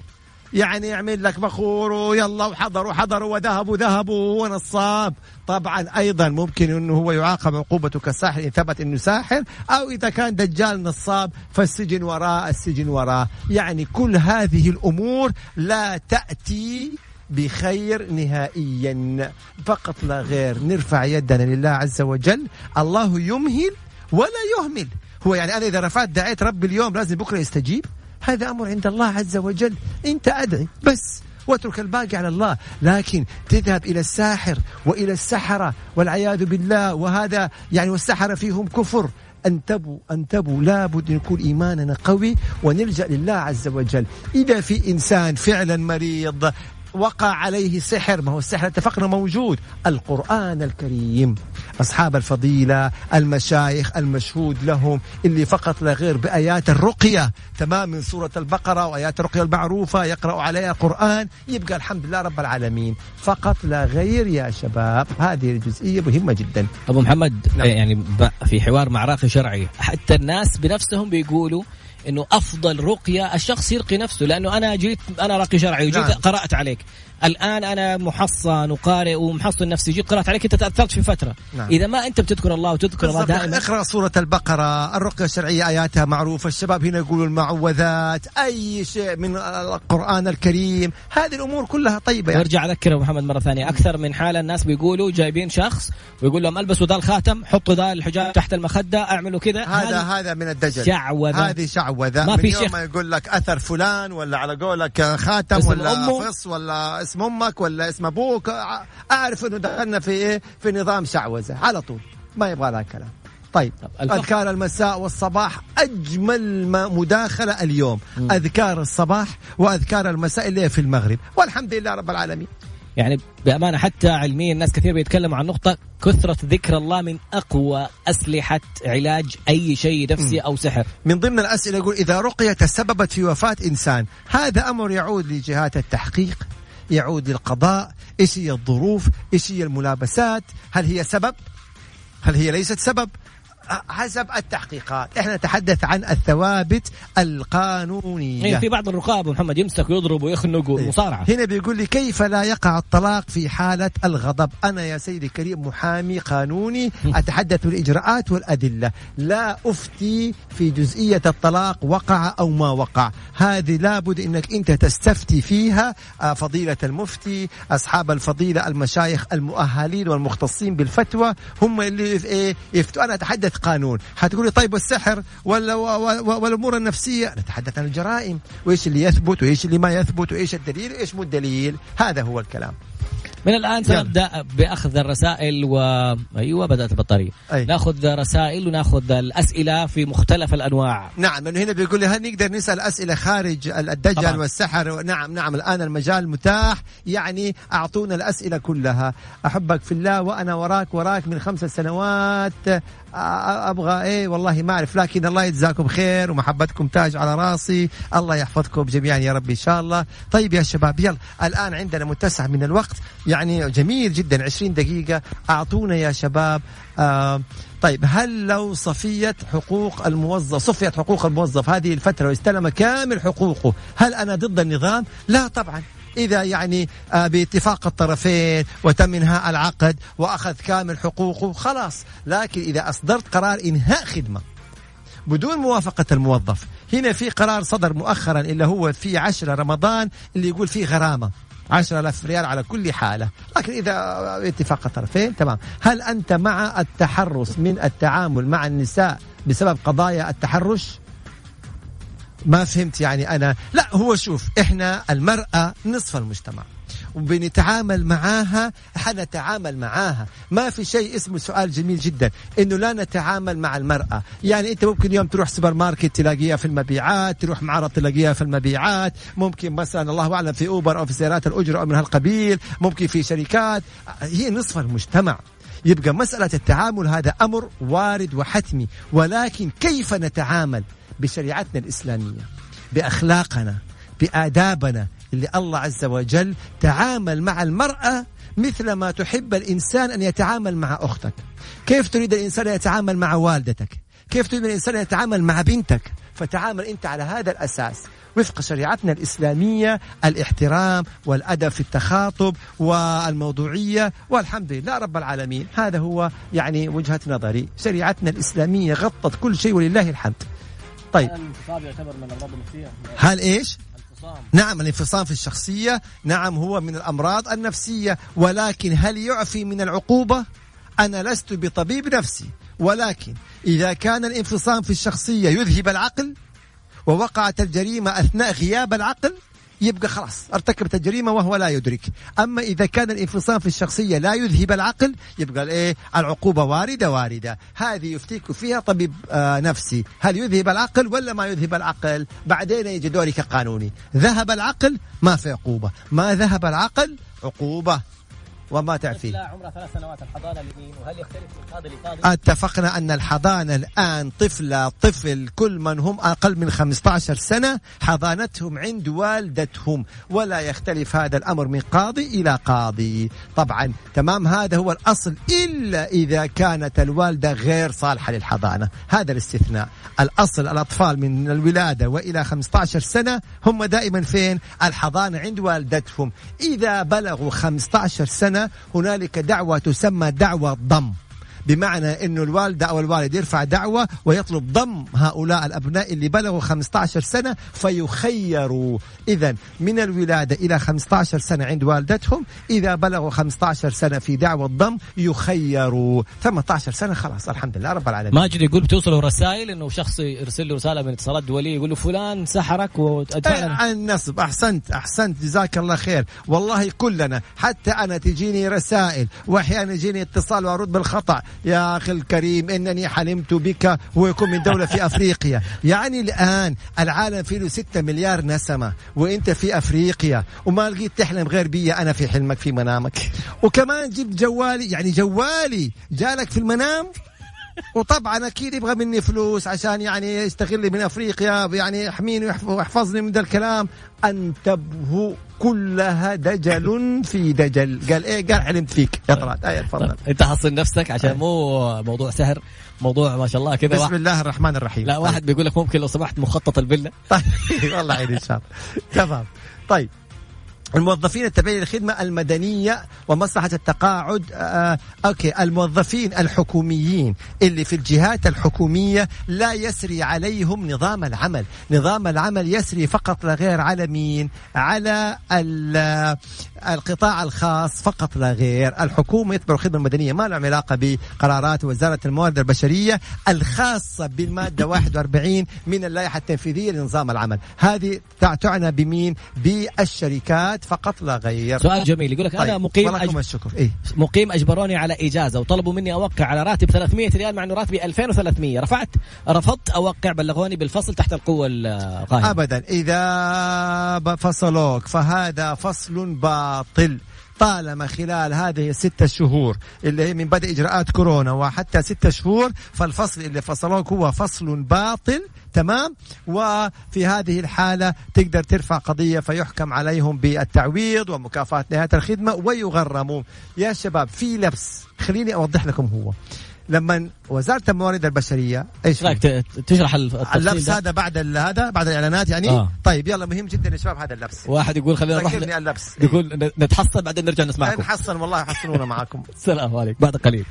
Speaker 4: يعني يعمل لك بخور ويلا وحضروا حضروا وذهبوا ذهبوا ونصاب. طبعا أيضا ممكن إنه هو يعاقب عقوبته كساحر إن ثبت إنه ساحر أو إذا كان دجال نصاب فالسجن وراء السجن وراء. يعني كل هذه الأمور لا تأتي بخير نهائيا. فقط لا غير نرفع يدنا لله عز وجل. الله يمهل ولا يهمل. هو يعني أنا إذا رفعت دعيت ربي اليوم لازم بكرة يستجيب؟ هذا أمر عند الله عز وجل. أنت أدعي بس واترك الباقي على الله. لكن تذهب إلى الساحر وإلى السحرة والعياذ بالله. وهذا يعني والسحرة فيهم كفر. انتبهوا انتبهوا. لابد يكون إيماننا قوي ونلجأ لله عز وجل. إذا في إنسان فعلا مريض وقع عليه سحر ما هو السحر اتفقنا موجود. القرآن الكريم. أصحاب الفضيلة المشايخ المشهود لهم اللي فقط لا غير بآيات الرقية. تمام من سورة البقرة وآيات الرقية المعروفة يقرأ عليها القرآن يبقى الحمد لله رب العالمين. فقط لا غير يا شباب. هذه الجزئية مهمة جدا.
Speaker 2: أبو محمد نعم. يعني في حوار مع راقي شرعي حتى الناس بنفسهم بيقولوا إنه أفضل رقية الشخص يرقي نفسه لأنه أنا جيت أنا راقي شرعي وجيت نعم. قرأت عليك الآن أنا محصن وقارئ ومحصن نفسي جيت قرات عليك أنت تأثرت في فترة. نعم. إذا ما أنت بتذكر الله وتذكر الله دائما.
Speaker 4: اقرأ سورة البقرة الرقية الشرعية آياتها معروفة الشباب هنا يقولوا المعوذات أي شيء من القرآن الكريم. هذه الأمور كلها طيبة
Speaker 2: يعني. وارجع أذكر محمد مرة ثانية أكثر من حالة الناس بيقولوا جايبين شخص ويقول لهم ألبسوا ذا الخاتم حطوا ذا الحجاب تحت المخدة أعملوا كذا.
Speaker 4: هذا هذا من الدجل.
Speaker 2: شعوذة.
Speaker 4: هذه شعوذة. ما في شيخ ما يقول لك أثر فلان ولا على قولك خاتم ولا. فص ولا اسم أمك ولا اسم أبوك أعرف إنه دخلنا في إيه؟ في نظام شعوذة على طول ما يبغى لها كلام. طيب أذكار المساء والصباح أجمل ما مداخلة اليوم. م. أذكار الصباح وأذكار المساء اللي في المغرب. والحمد لله رب العالمين.
Speaker 2: يعني بأمانة حتى علميا الناس كثير بيتكلموا عن نقطة كثرة ذكر الله من أقوى أسلحة علاج أي شيء نفسي أو سحر.
Speaker 4: من ضمن الأسئلة يقول إذا رقية تسببت في وفاة إنسان، هذا أمر يعود لجهات التحقيق، يعود للقضاء، إيش هي الظروف، إيش هي الملابسات، هل هي سبب؟ هل هي ليست سبب؟ حسب التحقيقات. إحنا نتحدث عن الثوابت القانونية.
Speaker 2: إيه، في بعض الرقاب محمد يمسك ويضرب ويخنق ومصارعة.
Speaker 4: هنا بيقول لي كيف لا يقع الطلاق في حالة الغضب؟ أنا يا سيدي الكريم محامي قانوني أتحدث بالإجراءات والأدلة. لا أفتي في جزئية الطلاق وقع أو ما وقع. هذه لابد أنك أنت تستفتي فيها. آه، فضيلة المفتي أصحاب الفضيلة المشايخ المؤهلين والمختصين بالفتوى هم اللي إيه يفتوا. أنا أتحدث قانون. حتقولي طيب والسحر ولا والأمور النفسية؟ نتحدث عن الجرائم. وإيش اللي يثبت وإيش اللي ما يثبت وإيش الدليل وإيش مو الدليل؟ هذا هو الكلام.
Speaker 2: من الآن سنبدأ بأخذ الرسائل و أيوه بدأت البطارية. أي. نأخذ رسائل ونأخذ الأسئلة في مختلف الأنواع.
Speaker 4: نعم لأنه هنا بيقول لي هل نقدر نسأل أسئلة خارج الدجل طبعا. والسحر؟ نعم نعم الآن المجال متاح. يعني أعطونا الأسئلة كلها. أحبك في الله وأنا وراك وراك من خمس سنوات. أبغى إيه والله ما أعرف لكن الله يجزاكم خير ومحبتكم تاج على راسي. الله يحفظكم جميعا يا رب إن شاء الله. طيب يا شباب يلا الآن عندنا متسع من الوقت. يعني جميل جدا. 20 دقيقة. أعطونا يا شباب. آه طيب هل لو صفيت حقوق الموظف صفيت حقوق الموظف هذه الفترة واستلم كامل حقوقه هل أنا ضد النظام؟ لا طبعا. إذا يعني آه، باتفاق الطرفين وتم إنهاء العقد وأخذ كامل حقوقه خلاص. لكن إذا أصدرت قرار إنهاء خدمة بدون موافقة الموظف هنا في قرار صدر مؤخرا اللي هو في 10 رمضان اللي يقول فيه غرامة. 10000 ريال على كل حالة. لكن إذا اتفاق الطرفين تمام. هل أنت مع التحرص من التعامل مع النساء بسبب قضايا التحرش؟ ما فهمت يعني أنا. لا هو شوف إحنا المرأة نصف المجتمع. وبنتعامل معاها حنتعامل معاها. ما في شيء اسمه سؤال جميل جدا إنه لا نتعامل مع المرأة. يعني أنت ممكن يوم تروح سوبر ماركت تلاقيها في المبيعات تروح معرض تلاقيها في المبيعات ممكن مثلا الله أعلم في أوبر أو في سيارات الأجرة أو من هالقبيل ممكن في شركات. هي نصف المجتمع. يبقى مسألة التعامل هذا أمر وارد وحتمي ولكن كيف نتعامل بشريعتنا الإسلامية؟ بأخلاقنا بآدابنا اللي الله عز وجل تعامل مع المرأة مثل ما تحب الإنسان أن يتعامل مع أختك. كيف تريد الإنسان أن يتعامل مع والدتك؟ كيف تريد الإنسان أن يتعامل مع بنتك؟ فتعامل أنت على هذا الأساس. وفق شريعتنا الإسلامية الاحترام والأدب في التخاطب والموضوعية والحمد لله رب العالمين. هذا هو يعني وجهة نظري. شريعتنا الإسلامية غطت كل شيء ولله الحمد. طيب.
Speaker 2: الانفصام يعتبر من الامراض النفسيه
Speaker 4: هل
Speaker 2: إيش؟
Speaker 4: نعم الانفصام في الشخصية نعم هو من الأمراض النفسية ولكن هل يعفي من العقوبة؟ أنا لست بطبيب نفسي ولكن إذا كان الانفصام في الشخصية يذهب العقل ووقعت الجريمة أثناء غياب العقل يبقى خلاص ارتكبت الجريمه وهو لا يدرك. أما إذا كان الانفصام في الشخصية لا يذهب العقل يبقى الايه العقوبة واردة واردة. هذه يفتيك فيها طبيب آه نفسي. هل يذهب العقل ولا ما يذهب العقل؟ بعدين يجي دوري كقانوني ذهب العقل ما في عقوبة. ما ذهب العقل؟ عقوبة. وما تعفيه
Speaker 2: لا عمرها ثلاث سنوات الحضانة وهل يختلف من قاضي لقاضي؟
Speaker 4: اتفقنا أن الحضانة الآن طفلة طفل كل من هم أقل من 15 سنة حضانتهم عند والدتهم ولا يختلف هذا الأمر من قاضي إلى قاضي. طبعا تمام هذا هو الأصل إلا إذا كانت الوالدة غير صالحة للحضانة. هذا الاستثناء. الأصل الأطفال من الولادة وإلى 15 سنة هم دائما فين؟ الحضانة عند والدتهم. إذا بلغوا 15 هنالك دعوة تسمى دعوة ضم. بمعنى إنه الوالده أو الوالد يرفع دعوة ويطلب ضم هؤلاء الأبناء اللي بلغوا 15 سنة فيخيروا. اذا من الولادة إلى 15 سنة عند والدتهم إذا بلغوا 15 سنة في دعوة ضم يخيروا. 18 سنة خلاص الحمد لله رب العالمين.
Speaker 2: ماجد يقول بتوصله رسائل إنه شخص يرسل له رسالة من اتصالات دولية يقول له فلان سحرك وأدفع
Speaker 4: أي النصب أحسنت أحسنت جزاك الله خير. والله كلنا حتى أنا تجيني رسائل وأحيانا يجيني اتصال وأرد بالخطأ. يا أخي الكريم إنني حلمت بك ويكون من دولة في أفريقيا. يعني الآن العالم فيه له 6 مليار نسمة وأنت في أفريقيا وما لقيت تحلم غير بي أنا في حلمك في منامك. وكمان جبت جوالي يعني جوالي جالك في المنام؟ وطبعا أكيد يبغى مني فلوس عشان يعني يستغل من أفريقيا يعني يحميني ويحف- ويحفظني من ذا الكلام. أنتبه كلها دجل في دجل. قال إيه؟ قال حلمت فيك. يا طلعت. إيه تفضل
Speaker 2: طيب، أنت حصن نفسك عشان مو موضوع سحر موضوع ما شاء الله كذا
Speaker 4: بسم
Speaker 2: واحد
Speaker 4: الله الرحمن الرحيم.
Speaker 2: لا واحد بيقول لك ممكن لو سمحت مخطط الفيلا.
Speaker 4: طيب والله عيد ان شاء الله تمام. طيب. الموظفين التابعين للخدمة المدنية ومصلحة التقاعد آه أوكي الموظفين الحكوميين اللي في الجهات الحكومية لا يسري عليهم نظام العمل. نظام العمل يسري فقط لا غير على مين؟ على القطاع الخاص فقط لا غير. الحكومة يتبع الخدمة المدنية ما له علاقة بقرارات وزارة الموارد البشرية الخاصة بالمادة 41 من اللائحة التنفيذية لنظام العمل. هذه تع- تعنى بمين؟ بالشركات فقط لا غير.
Speaker 2: سؤال جميل. يقول لك أنا
Speaker 4: طيب،
Speaker 2: مقيم
Speaker 4: ولكم
Speaker 2: أج...
Speaker 4: الشكر. إيه؟
Speaker 2: مقيم أجبروني على إجازة وطلبوا مني أوقع على راتب 300 ريال مع إنه راتبي 2300 رفعت رفضت أوقع بلغوني بالفصل تحت القوة القاهرة.
Speaker 4: ابدا. إذا ب- فصلوك فهذا فصل باطل. طالما خلال هذه الستة شهور اللي هي من بدء إجراءات كورونا وحتى ستة شهور فالفصل اللي فصلوك هو فصل باطل تمام؟ وفي هذه الحالة تقدر ترفع قضية فيحكم عليهم بالتعويض ومكافأة نهاية الخدمة ويغرمون. يا شباب في لبس خليني أوضح لكم هو. لما وزارة الموارد البشرية
Speaker 2: إيش رايك تشرح التفصيل
Speaker 4: اللبس؟ هذا بعد ال- هذا بعد الإعلانات يعني؟
Speaker 2: آه.
Speaker 4: طيب يلا مهم جدا يا شباب هذا اللبس.
Speaker 2: واحد يقول خلينا نروح
Speaker 4: اللبس.
Speaker 2: يقول ن- نتحصل بعدين نرجع نسمعكم.
Speaker 4: نحصل والله يحصلونا معاكم. [laughs]
Speaker 2: السلام عليكم. بعد قليل.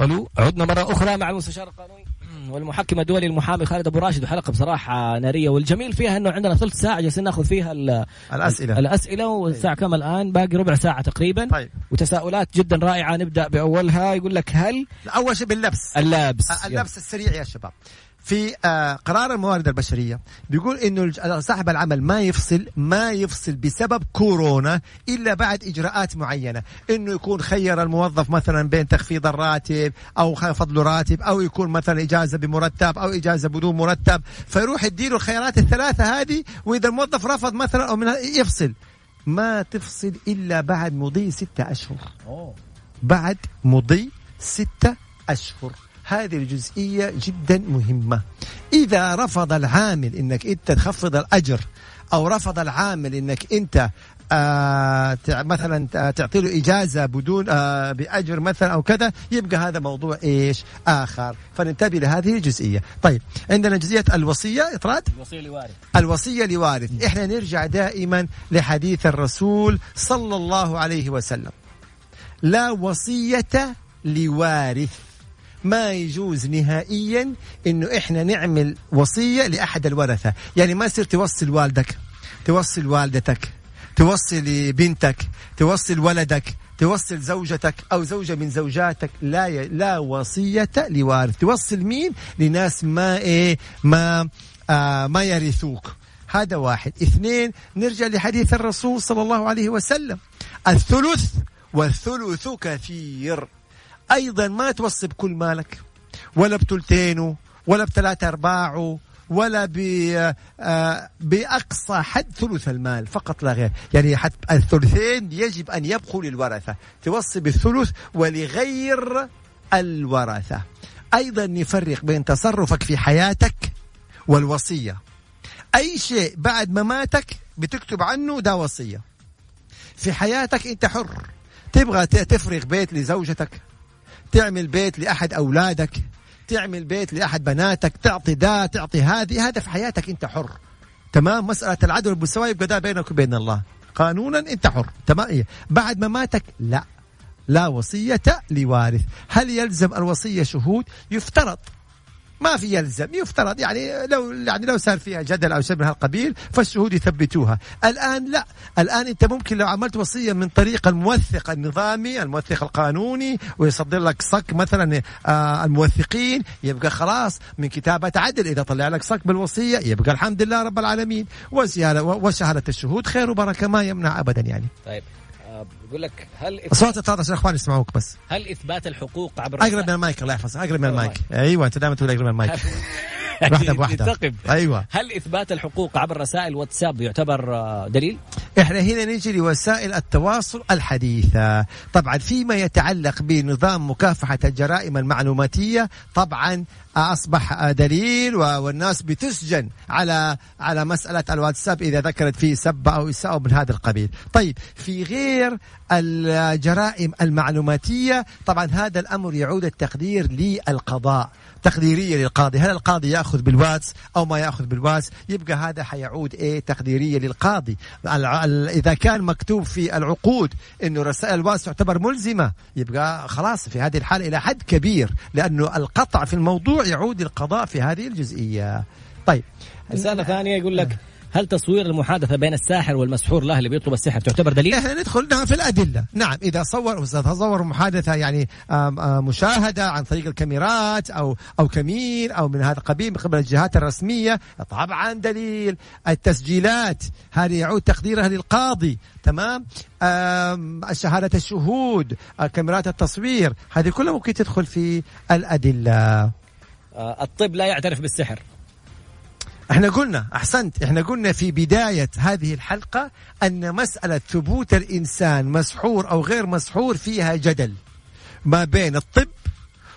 Speaker 2: حلو عدنا مرة أخرى مع المستشار القانوني. والمحكم الدولي المحامي خالد أبو راشد وحلقه بصراحة نارية. والجميل فيها إنه عندنا ثلث ساعة جالسين نأخذ فيها
Speaker 4: الأسئلة.
Speaker 2: الأسئلة والساعة كم الآن؟ باقي ربع ساعة تقريبا.
Speaker 4: طيب.
Speaker 2: وتساؤلات جدا رائعة. نبدأ بأولها. يقول لك هل
Speaker 4: أول شيء باللبس.
Speaker 2: اللبس
Speaker 4: اللبس السريع يا شباب. في آه، قرار الموارد البشرية. بيقول إنه صاحب العمل ما يفصل ما يفصل بسبب كورونا إلا بعد إجراءات معينة. إنه يكون خير الموظف مثلا بين تخفيض الراتب أو خفض له راتب أو يكون مثلا إجازة بمرتب أو إجازة بدون مرتب. فيروح يديله الخيارات الثلاثة هذه وإذا الموظف رفض مثلا أو من يفصل. ما تفصل إلا بعد مضي ستة أشهر. بعد مضي ستة أشهر. هذه الجزئية جدا مهمة. إذا رفض العامل أنك أنت تخفض الأجر أو رفض العامل أنك أنت آه مثلا تعطي له إجازة بدون آه بأجر مثلا أو كذا يبقى هذا موضوع إيش؟ آخر. فننتبه لهذه الجزئية. طيب عندنا جزئية الوصية اطراد
Speaker 2: الوصية لوارث.
Speaker 4: الوصية لوارث. إحنا نرجع دائما لحديث الرسول صلى الله عليه وسلم. لا وصية لوارث. ما يجوز نهائيا إنه إحنا نعمل وصية لأحد الورثة. يعني ما يصير توصي والدك توصي والدتك توصي بنتك توصي ولدك توصل زوجتك أو زوجة من زوجاتك. لا ي... لا وصية لوارث. توصل مين؟ لناس ما إيه ما آه ما يرثوك. هذا واحد. اثنين نرجع لحديث الرسول صلى الله عليه وسلم. الثلث والثلث كثير. أيضا ما توصي بكل مالك ولا بثلثينه ولا بثلاثة أرباعه ولا آه، بأقصى حد ثلث المال فقط لا غير. يعني حتى الثلثين يجب أن يبقوا للورثة. توصي بالثلث ولغير الورثة. أيضا نفرق بين تصرفك في حياتك والوصية. أي شيء بعد مماتك بتكتب عنه ده وصية. في حياتك أنت حر. تبغى تفرغ بيت لزوجتك؟ تعمل بيت لأحد أولادك تعمل بيت لأحد بناتك تعطي ده تعطي هذه هذا في حياتك أنت حر. تمام؟ مسألة العدل والمساواة يبقى ده بينك وبين الله. قانونا أنت حر. تمام؟ إيه. بعد مماتك لا. لا وصية لوارث. هل يلزم الوصية شهود؟ يفترض. ما في يلزم. يفترض يعني لو يعني لو صار فيها جدل أو شيء من هالقبيل فالشهود يثبتوها. الآن لا. الآن أنت ممكن لو عملت وصية من طريق الموثق النظامي الموثق القانوني ويصدر لك صك مثلا آه الموثقين يبقى خلاص من كتابة عدل. إذا طلع لك صك بالوصية يبقى الحمد لله رب العالمين. وشهادة الشهود خير وبركة ما يمنع ابدا يعني.
Speaker 2: طيب بقول لك هل
Speaker 4: صوت التواضع عشان إخواني يسمعوك بس.
Speaker 2: هل إثبات الحقوق عبر
Speaker 4: أقرب من المايك الله يحفظك. أقرب من المايك. أيوه أنت دائما تقول أقرب من المايك. [laughs] [laughs] واحدة بواحدة. أيوه.
Speaker 2: هل إثبات الحقوق عبر رسائل واتساب يعتبر آه، دليل؟
Speaker 4: إحنا هنا نجي لوسائل التواصل الحديثة. طبعا فيما يتعلق بنظام مكافحة الجرائم المعلوماتية طبعا أصبح دليل والناس بتسجن على على مسألة الواتساب إذا ذكرت فيه سب أو إساءة من هذا القبيل. طيب في غير الجرائم المعلوماتية. طبعا هذا الأمر يعود التقدير للقضاء. تقديرية للقاضي. هل القاضي يأخذ بالواتس أو ما يأخذ بالواتس؟ يبقى هذا حيعود إيه؟ تقديرية للقاضي. إذا كان مكتوب في العقود إنه رسائل الواتس تعتبر ملزمة يبقى خلاص في هذه الحالة إلى حد كبير لأنه القطع في الموضوع يعود للقضاء في هذه الجزئية. طيب.
Speaker 2: رساله ثانية يقول لك هل تصوير المحادثة بين الساحر والمسحور له اللي بيطلب السحر تعتبر دليل؟
Speaker 4: إحنا ندخل في الأدلة، نعم إذا صور تصور محادثة يعني مشاهدة عن طريق الكاميرات أو أو كمين أو من هذا القبيل من قبل الجهات الرسمية طبعا دليل، التسجيلات هذه يعود تقديرها للقاضي، تمام؟ شهادة الشهود، كاميرات التصوير، هذه كلها ممكن تدخل في الأدلة.
Speaker 2: آه، الطب لا يعترف بالسحر
Speaker 4: إحنا قلنا أحسنت إحنا قلنا في بداية هذه الحلقة أن مسألة ثبوت الإنسان مسحور أو غير مسحور فيها جدل ما بين الطب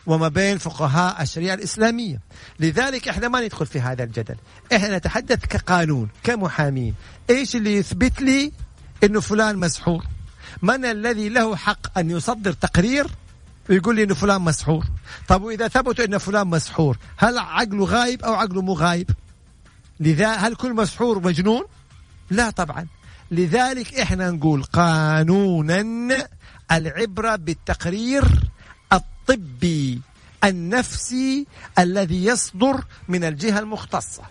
Speaker 4: وما بين فقهاء الشريعة الإسلامية. لذلك إحنا ما ندخل في هذا الجدل. إحنا نتحدث كقانون كمحامين. إيش اللي يثبت لي إنه فلان مسحور؟ من الذي له حق أن يصدر تقرير ويقول لي إنه فلان مسحور؟ طب وإذا ثبتوا ان فلان مسحور هل عقله غايب أو عقله مو غايب؟ لذا هل كل مسحور مجنون؟ لا طبعا. لذلك إحنا نقول قانونا العبرة بالتقرير الطبي النفسي الذي يصدر من الجهة المختصة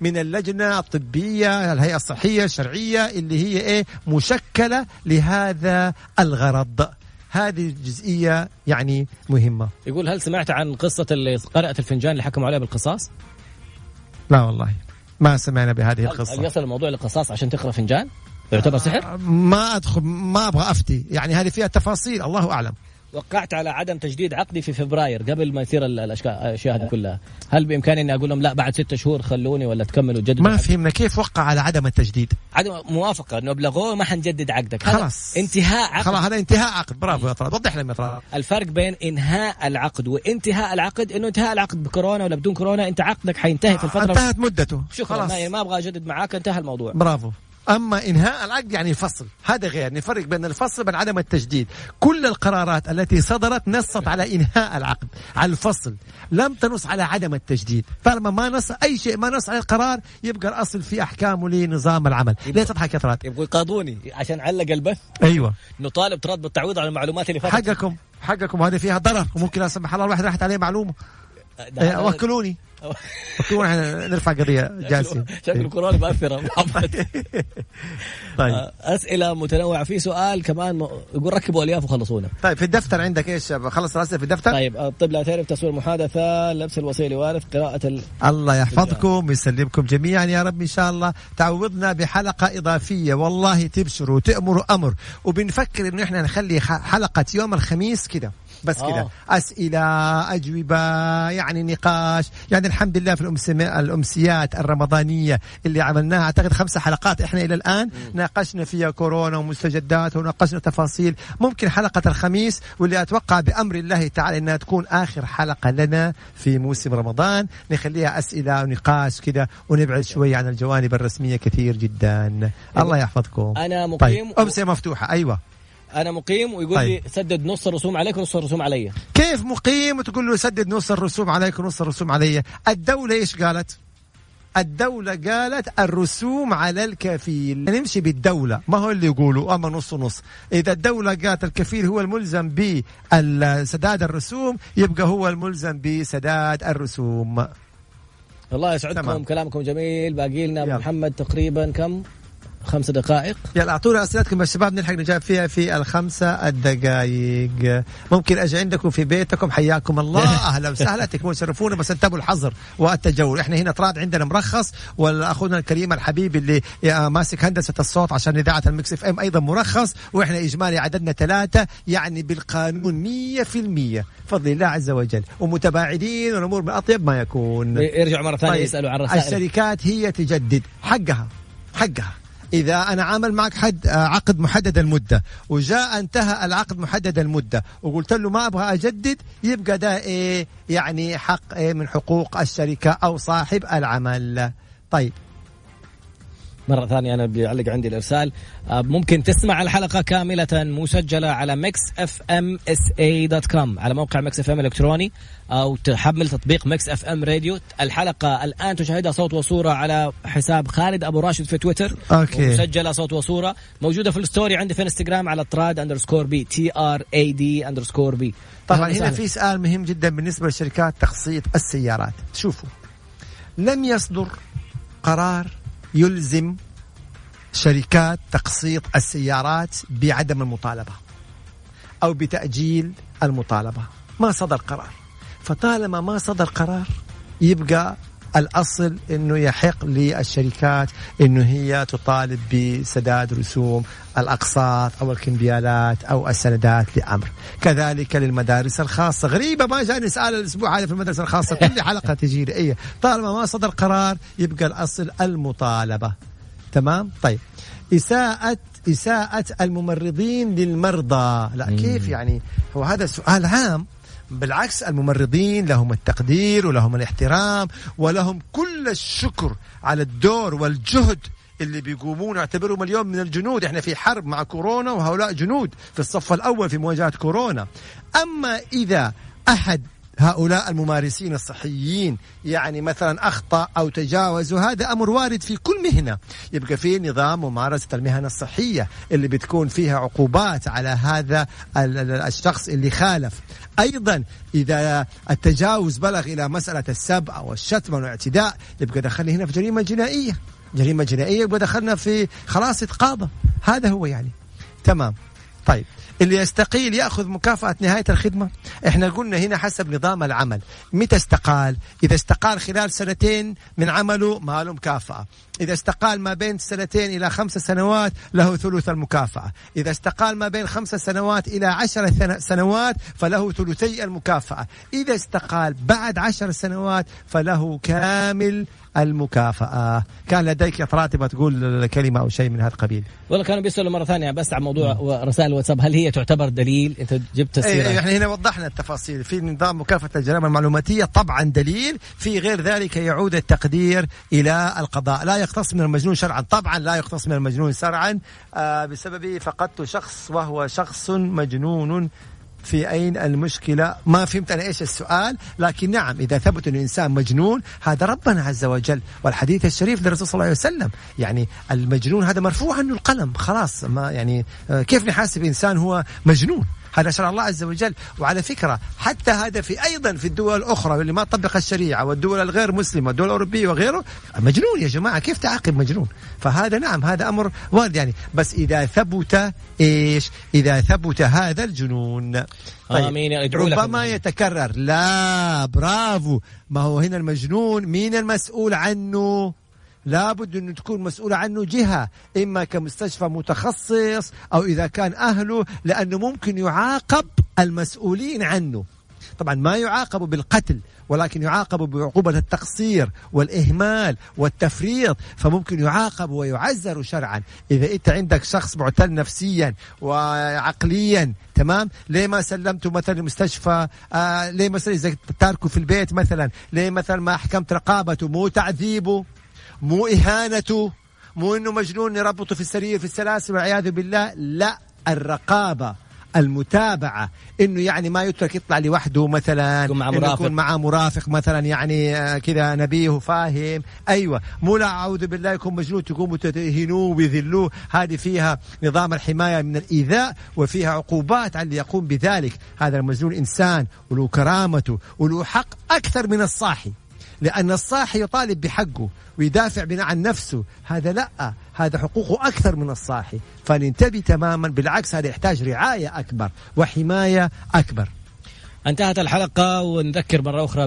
Speaker 4: من اللجنة الطبية الهيئة الصحية الشرعية اللي هي إيه؟ مشكلة لهذا الغرض. هذه الجزئية يعني مهمة.
Speaker 2: يقول هل سمعت عن قصة اللي قرأت الفنجان اللي حكموا عليها بالقصاص؟
Speaker 4: لا والله. ما سمعنا بهذه
Speaker 2: هل
Speaker 4: القصة
Speaker 2: يصل الموضوع للقصاص عشان تقرأ فنجان؟ يعتبر سحر؟
Speaker 4: ما أدخل ما أبغى أفتي يعني هذه فيها تفاصيل الله أعلم
Speaker 2: وقعت على عدم تجديد عقدي في فبراير قبل ما يصير الأشياء هذه كلها، هل بإمكاني إني أقول لهم لا بعد ستة شهور خلوني ولا تكملوا جددوا
Speaker 4: ما؟ فهمنا كيف وقع على عدم التجديد؟
Speaker 2: عدم موافقة إنه ابلغوه ما حنجدد عقدك.
Speaker 4: خلاص.
Speaker 2: انتهاء عقد.
Speaker 4: خلاص هذا انتهاء عقد. برافو يا طلال وضح لنا يا طلال
Speaker 2: الفرق بين إنهاء العقد وانتهاء العقد إنه انتهاء العقد بكورونا ولا بدون كورونا أنت عقدك حينتهي في الفترة
Speaker 4: انتهت مدته.
Speaker 2: شكرا.
Speaker 4: خلاص.
Speaker 2: ما أبغى أجدد معاك انتهى الموضوع.
Speaker 4: برافو. أما إنهاء العقد يعني الفصل هذا غير. نفرق بين الفصل وبين عدم التجديد. كل القرارات التي صدرت نصت على إنهاء العقد على الفصل. لم تنص على عدم التجديد. طالما ما نص أي شيء ما نص على القرار يبقى الأصل في احكامه لنظام العمل. ليه تضحك يا طراد
Speaker 2: يبغوا يقاضوني عشان علق البث؟
Speaker 4: أيوه.
Speaker 2: نطالب تراد بالتعويض على المعلومات اللي فاتت.
Speaker 4: حقكم. حقكم. هذه فيها ضرر. وممكن لا سمح الله الواحد راحت عليه معلومة.
Speaker 2: ده-
Speaker 4: إيه، وكلوني. [laughs] وكلوني إحنا نرفع قضية جالسين
Speaker 2: شكله كورونا مؤثرة. محمد [laughs]
Speaker 4: طيب.
Speaker 2: آه، أسئلة متنوعة. في سؤال كمان يقول ركبوا الياف وخلصونا.
Speaker 4: طيب في الدفتر عندك إيش خلص الأسئلة في الدفتر؟
Speaker 2: طيب الطب لا تعرف تصوير محادثة لبس الوصيه لوارث قراءة ال...
Speaker 4: الله يحفظكم ويسلمكم جميعا يا رب إن شاء الله. تعوضنا بحلقة إضافية. والله تبشروا وتأمروا أمر. وبنفكر إنه إحنا نخلي حلقة يوم الخميس كده. بس كده
Speaker 2: آه.
Speaker 4: أسئلة أجوبة يعني نقاش. يعني الحمد لله في الأمسيات الرمضانية اللي عملناها. أعتقد خمسة حلقات إحنا إلى الآن. ناقشنا فيها كورونا ومستجدات وناقشنا تفاصيل. ممكن حلقة الخميس واللي أتوقع بأمر الله تعالى إنها تكون آخر حلقة لنا في موسم رمضان. نخليها أسئلة ونقاش كده ونبعد شوي عن الجوانب الرسمية كثير جدا. الله يحفظكم.
Speaker 2: أنا
Speaker 4: طيب
Speaker 2: مقيم
Speaker 4: أمسية مفتوحة. أيوه.
Speaker 2: أنا مقيم ويقول
Speaker 4: طيب.
Speaker 2: لي سدد نص الرسوم عليك ونص الرسوم علي.
Speaker 4: كيف مقيم وتقول له سدد نص الرسوم عليك ونص الرسوم علي؟ الدولة إيش قالت؟ الدولة قالت الرسوم على الكفيل. نمشي بالدولة. ما هو اللي يقولوا؟ أما نص نص إذا الدولة قالت الكفيل هو الملزم بسداد الرسوم يبقى هو الملزم بسداد الرسوم.
Speaker 2: الله يسعدكم
Speaker 4: تمام.
Speaker 2: كلامكم جميل. باقي لنا. محمد تقريبا كم؟ خمس دقائق.
Speaker 4: يلا أعطونا أسئلتكم يا شباب نلحق نجاوب فيها في الخمسة الدقائق ممكن أجي عندكم في بيتكم حياكم الله. [laughs] أهلا وسهلا تكونوا تشرفونا بس انتبهوا الحظر والتجول. إحنا هنا طراد عندنا مرخص واخونا الكريم الحبيب اللي يا- ماسك هندسة الصوت عشان إذاعة المكس إف إم أيضا مرخص وإحنا إجمالي عددنا ثلاثة يعني بالقانون 100% بفضل الله عز وجل. ومتباعدين والأمور من أطيب ما يكون.
Speaker 2: يرجعوا مرة ثانية يسألوا عن رسائل
Speaker 4: الشركات هي تجدد حقها حقها. إذا أنا عامل معك حد آه، عقد محدد المدة. وجاء انتهى العقد محدد المدة. وقلت له ما أبغى أجدد يبقى ده إيه؟ يعني حق إيه؟ من حقوق الشركة أو صاحب العمل. طيب.
Speaker 2: مرة ثانية أنا بيعلق عندي الإرسال. آه، ممكن تسمع الحلقة كاملة مسجلة على Mix FM SA dot com على موقع Mix FM الكتروني أو تحمل تطبيق Mix FM Radio الحلقة الآن تشاهدها صوت وصورة على حساب خالد أبو راشد في تويتر.
Speaker 4: okay.
Speaker 2: مسجلة صوت وصورة موجودة في ال story عندي في إنستغرام على طراد underscore B T R A D underscore B
Speaker 4: طبعا هنا في سؤال مهم جدا بالنسبة لشركات تقسيط السيارات. شوفوا لم يصدر قرار يلزم شركات تقسيط السيارات بعدم المطالبة أو بتأجيل المطالبة. ما صدر قرار. فطالما ما صدر قرار يبقى الأصل أنه يحق للشركات أنه هي تطالب بسداد رسوم الأقساط أو الكمبيالات أو السندات لأمر. كذلك للمدارس الخاصة. غريبة ما جاني سؤال الأسبوع هذا في المدرسة الخاصة. كل حلقة تجي لي. إيه طالما ما صدر قرار يبقى الأصل المطالبة. تمام؟ طيب. إساءة إساءة الممرضين للمرضى. لا كيف يعني؟ هو هذا سؤال عام. بالعكس الممرضين لهم التقدير ولهم الاحترام ولهم كل الشكر على الدور والجهد اللي بيقومون. نعتبرهم اليوم من الجنود. إحنا في حرب مع كورونا وهؤلاء جنود في الصف الأول في مواجهة كورونا. أما إذا أحد هؤلاء الممارسين الصحيين. يعني مثلا أخطأ أو تجاوز وهذا أمر وارد في كل مهنة. يبقى في نظام ممارسة المهن الصحية اللي بتكون فيها عقوبات على هذا الشخص اللي خالف. أيضا إذا التجاوز بلغ إلى مسألة السب أو الشتم أو الاعتداء يبقى دخلنا هنا في جريمة جنائية. جريمة جنائية يبقى دخلنا في خلاص إتقاضة هذا هو يعني. تمام. طيب. اللي يستقيل يأخذ مكافأة نهاية الخدمة. إحنا قلنا هنا حسب نظام العمل. متى استقال؟ إذا استقال خلال سنتين من عمله ما له مكافأة. إذا استقال ما بين سنتين إلى خمس سنوات له ثلث المكافأة. إذا استقال ما بين خمس سنوات إلى عشر سنوات فله ثلثي المكافأة. إذا استقال بعد عشر سنوات فله كامل المكافأة. كان لديك تبغى تقول كلمة أو شيء من هذا القبيل؟
Speaker 2: والله كانوا بيسألوا مرة ثانية بس عن موضوع رسائل الواتساب هل هي تعتبر دليل؟ أنت جبت السيرة.
Speaker 4: إحنا يعني هنا وضحنا التفاصيل. في نظام مكافأة الجرائم المعلوماتية طبعا دليل في غير ذلك يعود التقدير إلى القضاء. لا يختص من المجنون شرعا طبعا لا يختص من المجنون شرعا. آه بسبب فقدت شخص وهو شخص مجنون في أين المشكلة؟ ما فهمت أنا إيش السؤال لكن نعم إذا ثبت أن الإنسان مجنون هذا ربنا عز وجل والحديث الشريف للرسول صلى الله عليه وسلم. يعني المجنون هذا مرفوع عنه القلم خلاص ما يعني آه، كيف نحاسب إنسان هو مجنون؟ هذا شرع الله عز وجل وعلى فكرة حتى هذا في أيضا في الدول الأخرى اللي ما تطبق الشريعة والدول الغير مسلمة والدول الأوروبية وغيره مجنون يا جماعة كيف تعاقب مجنون؟ فهذا نعم هذا أمر وارد يعني. بس إذا ثبت إيش؟ إذا ثبت هذا الجنون.
Speaker 2: طيب آمين
Speaker 4: ربما يتكرر. لا برافو. ما هو هنا المجنون مين المسؤول عنه. لابد أن تكون مسؤولة عنه جهة إما كمستشفى متخصص أو إذا كان أهله لأنه ممكن يعاقب المسؤولين عنه. طبعا ما يعاقب بالقتل ولكن يعاقب بعقوبة التقصير والإهمال والتفريط فممكن يعاقب ويعزر شرعا. إذا أنت عندك شخص معتل نفسيا وعقليا تمام؟ ليه ما سلمته مثلا المستشفى؟ آه ليه مثلا إذا تاركه في البيت مثلا ليه مثلا ما أحكمت رقابته؟ مو تعذيبه؟ مو إهانته مو إنه مجنون يربطه في السرير في السلاسل والعياذ بالله. لا الرقابة المتابعة إنه يعني ما يترك يطلع لوحده مثلا
Speaker 2: يكون مع مرافق.
Speaker 4: يكون معاه مرافق مثلا يعني آه، كذا نبيه فاهم. أيوه. مو لا أعوذ بالله يكون مجنون تقوموا تهينوه ويذلوه. هذه فيها نظام الحماية من الإيذاء وفيها عقوبات على اللي يقوم بذلك. هذا المجنون إنسان وله كرامته وله حق أكثر من الصاحي. لأن الصاحي يطالب بحقه ويدافع بناء عن نفسه. هذا لا هذا حقوقه أكثر من الصاحي فننتبه تماما بالعكس هذا يحتاج رعاية أكبر وحماية أكبر.
Speaker 2: انتهت الحلقة ونذكر مرة أخرى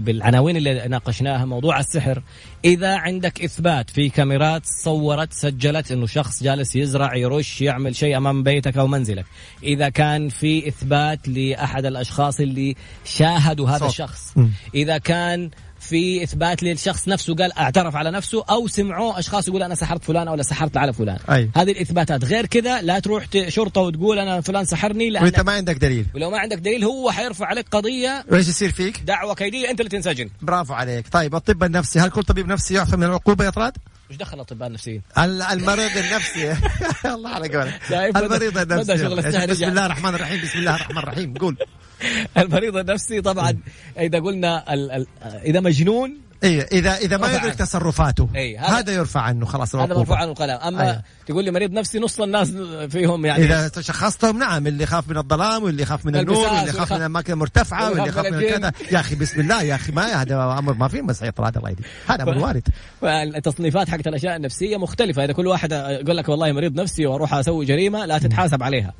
Speaker 2: بالعناوين اللي ناقشناها موضوع السحر. إذا عندك إثبات في كاميرات صورت سجلت أنه شخص جالس يزرع يرش يعمل شيء أمام بيتك أو منزلك. إذا كان في إثبات لأحد الأشخاص اللي شاهدوا هذا صوت. الشخص. إذا كان في إثبات للشخص نفسه قال اعترف على نفسه أو سمعوه أشخاص يقول أنا سحرت فلان أو سحرت على فلان.
Speaker 4: أي.
Speaker 2: هذه الإثباتات. غير كذا لا تروح شرطه وتقول أنا فلان سحرني
Speaker 4: لأن وإنت ما عندك دليل.
Speaker 2: ولو ما عندك دليل هو حيرفع عليك قضية
Speaker 4: وإيش يصير فيك؟
Speaker 2: دعوة كيدية أنت اللي تنسجن.
Speaker 4: برافو عليك. طيب الطب النفسي هل كل طبيب نفسي يعفى من العقوبة يا طراد؟
Speaker 2: إيش دخل الأطباء النفسيين؟
Speaker 4: المريض النفسي. [laughs] الله على قولك. المريض النفسي. بسم الله الرحمن الرحيم بسم الله الرحمن الرحيم. قول. [laughs]
Speaker 2: المريض النفسي طبعا إذا قلنا ال ال إذا مجنون
Speaker 4: اي اذا إذا ما يدرك تصرفاته أي هذا, هذا يرفع عنه خلاص
Speaker 2: هذا مرفوع عنه القلم. أما أيه. تقول لي مريض نفسي نص الناس فيهم يعني.
Speaker 4: إذا شخصتهم نعم اللي يخاف من الظلام واللي يخاف من النور واللي يخاف من الأماكن المرتفعة واللي يخاف من كذا. يا أخي بسم الله يا أخي ما هذا أمر ما في مسح هذا الله يدي هذا أمر [laughs] وارد.
Speaker 2: التصنيفات حقت الأشياء النفسية مختلفة. إذا كل واحد يقول لك والله مريض نفسي وأروح أسوي جريمة لا تتحاسب عليها.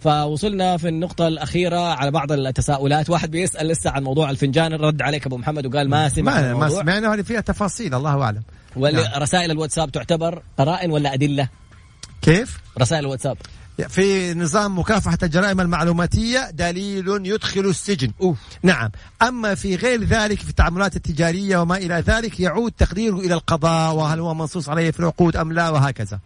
Speaker 2: فوصلنا في النقطة الأخيرة على بعض التساؤلات. واحد بيسأل لسه عن موضوع الفنجان رد عليك أبو محمد وقال ما سمع
Speaker 4: ما, ما سمعنا هذه فيها تفاصيل الله أعلم
Speaker 2: ورسائل نعم. الواتساب تعتبر قرائن ولا أدلة؟
Speaker 4: كيف؟
Speaker 2: رسائل الواتساب
Speaker 4: في نظام مكافحة الجرائم المعلوماتية دليل يدخل السجن
Speaker 2: أوه.
Speaker 4: نعم أما في غير ذلك في التعاملات التجارية وما إلى ذلك يعود تقديره إلى القضاء وهل هو منصوص عليه في العقود أم لا وهكذا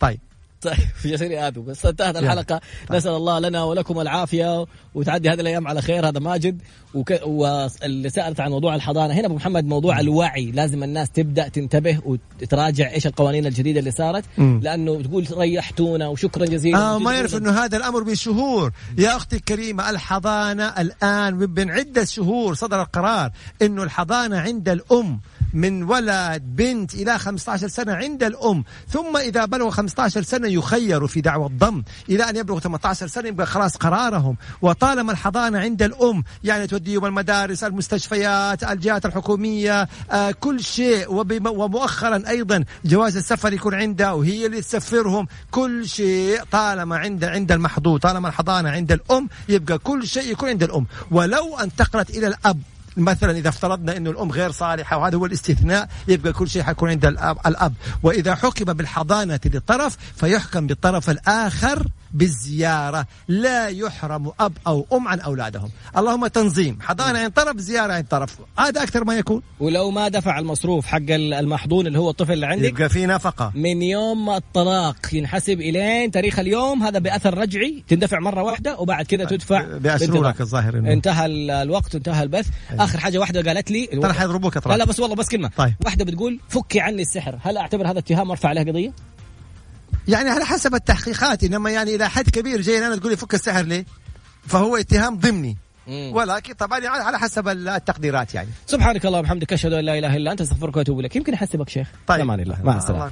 Speaker 4: طيب [laughs]
Speaker 2: طيب جزيري آدم بس انتهت الحلقة. نسأل الله لنا ولكم العافية وتعدي هذه الأيام على خير هذا ماجد. وك... واللي سألت عن موضوع الحضانة هنا أبو محمد موضوع الوعي. لازم الناس تبدأ تنتبه وتراجع إيش القوانين الجديدة اللي صارت. لأنه تقول ريحتونا وشكرا جزيلا
Speaker 4: آه ما يعرف إنه هذا الأمر من شهور يا أختي الكريمة الحضانة الآن من عدة شهور صدر القرار إنه الحضانة عند الأم من ولد بنت إلى 15 سنة عند الأم ثم إذا بلغوا 15 سنة يخيروا في دعوة الضم. إلى أن يبلغوا 18 سنة يبقى خلاص قرارهم. وطالما الحضانة عند الأم يعني توديهم المدارس المستشفيات الجهات الحكومية آه كل شيء. ومؤخرا أيضا جواز السفر يكون عندها وهي اللي تسفرهم. كل شيء طالما عند عند المحظوظ طالما الحضانة عند الأم يبقى كل شيء يكون عند الأم. ولو انتقلت إلى الأب مثلا إذا افترضنا إنه الأم غير صالحة وهذا هو الاستثناء يبقى كل شيء حيكون عند الأب, الأب. وإذا حكم بالحضانة للطرف فيحكم بالطرف الآخر بالزيارة. لا يحرم أب أو أم عن أولادهم. اللهم تنظيم. حضانة عن طرف زيارة عن طرف. هذا أكثر ما يكون.
Speaker 2: ولو ما دفع المصروف حق المحضون اللي هو الطفل اللي عندك
Speaker 4: يبقى في نفقة.
Speaker 2: من يوم ما الطلاق ينحسب إلين تاريخ اليوم هذا بأثر رجعي تندفع مرة واحدة وبعد كذا تدفع
Speaker 4: بأسروا لك الظاهر
Speaker 2: إنه. انتهى الوقت انتهى البث. أيه. آخر حاجة واحدة قالت لي
Speaker 4: ترى حيضربوك
Speaker 2: لا لا بس والله بس كلمة. طيب. واحدة بتقول فكي عني السحر. هل أعتبر هذا اتهام وأرفع عليه قضية؟
Speaker 4: يعني على حسب التحقيقات إنما يعني إلى حد كبير جاي أنا تقول لي فك السحر ليه؟ فهو اتهام ضمني. ولكن طبعا يعني على حسب التقديرات يعني.
Speaker 2: سبحانك اللهم وبحمدك أشهد أن لا إله إلا أنت أستغفرك وأتوب إليك. يمكن أحسبك شيخ.
Speaker 4: طيب.
Speaker 2: أمان الله مع
Speaker 4: السلامة.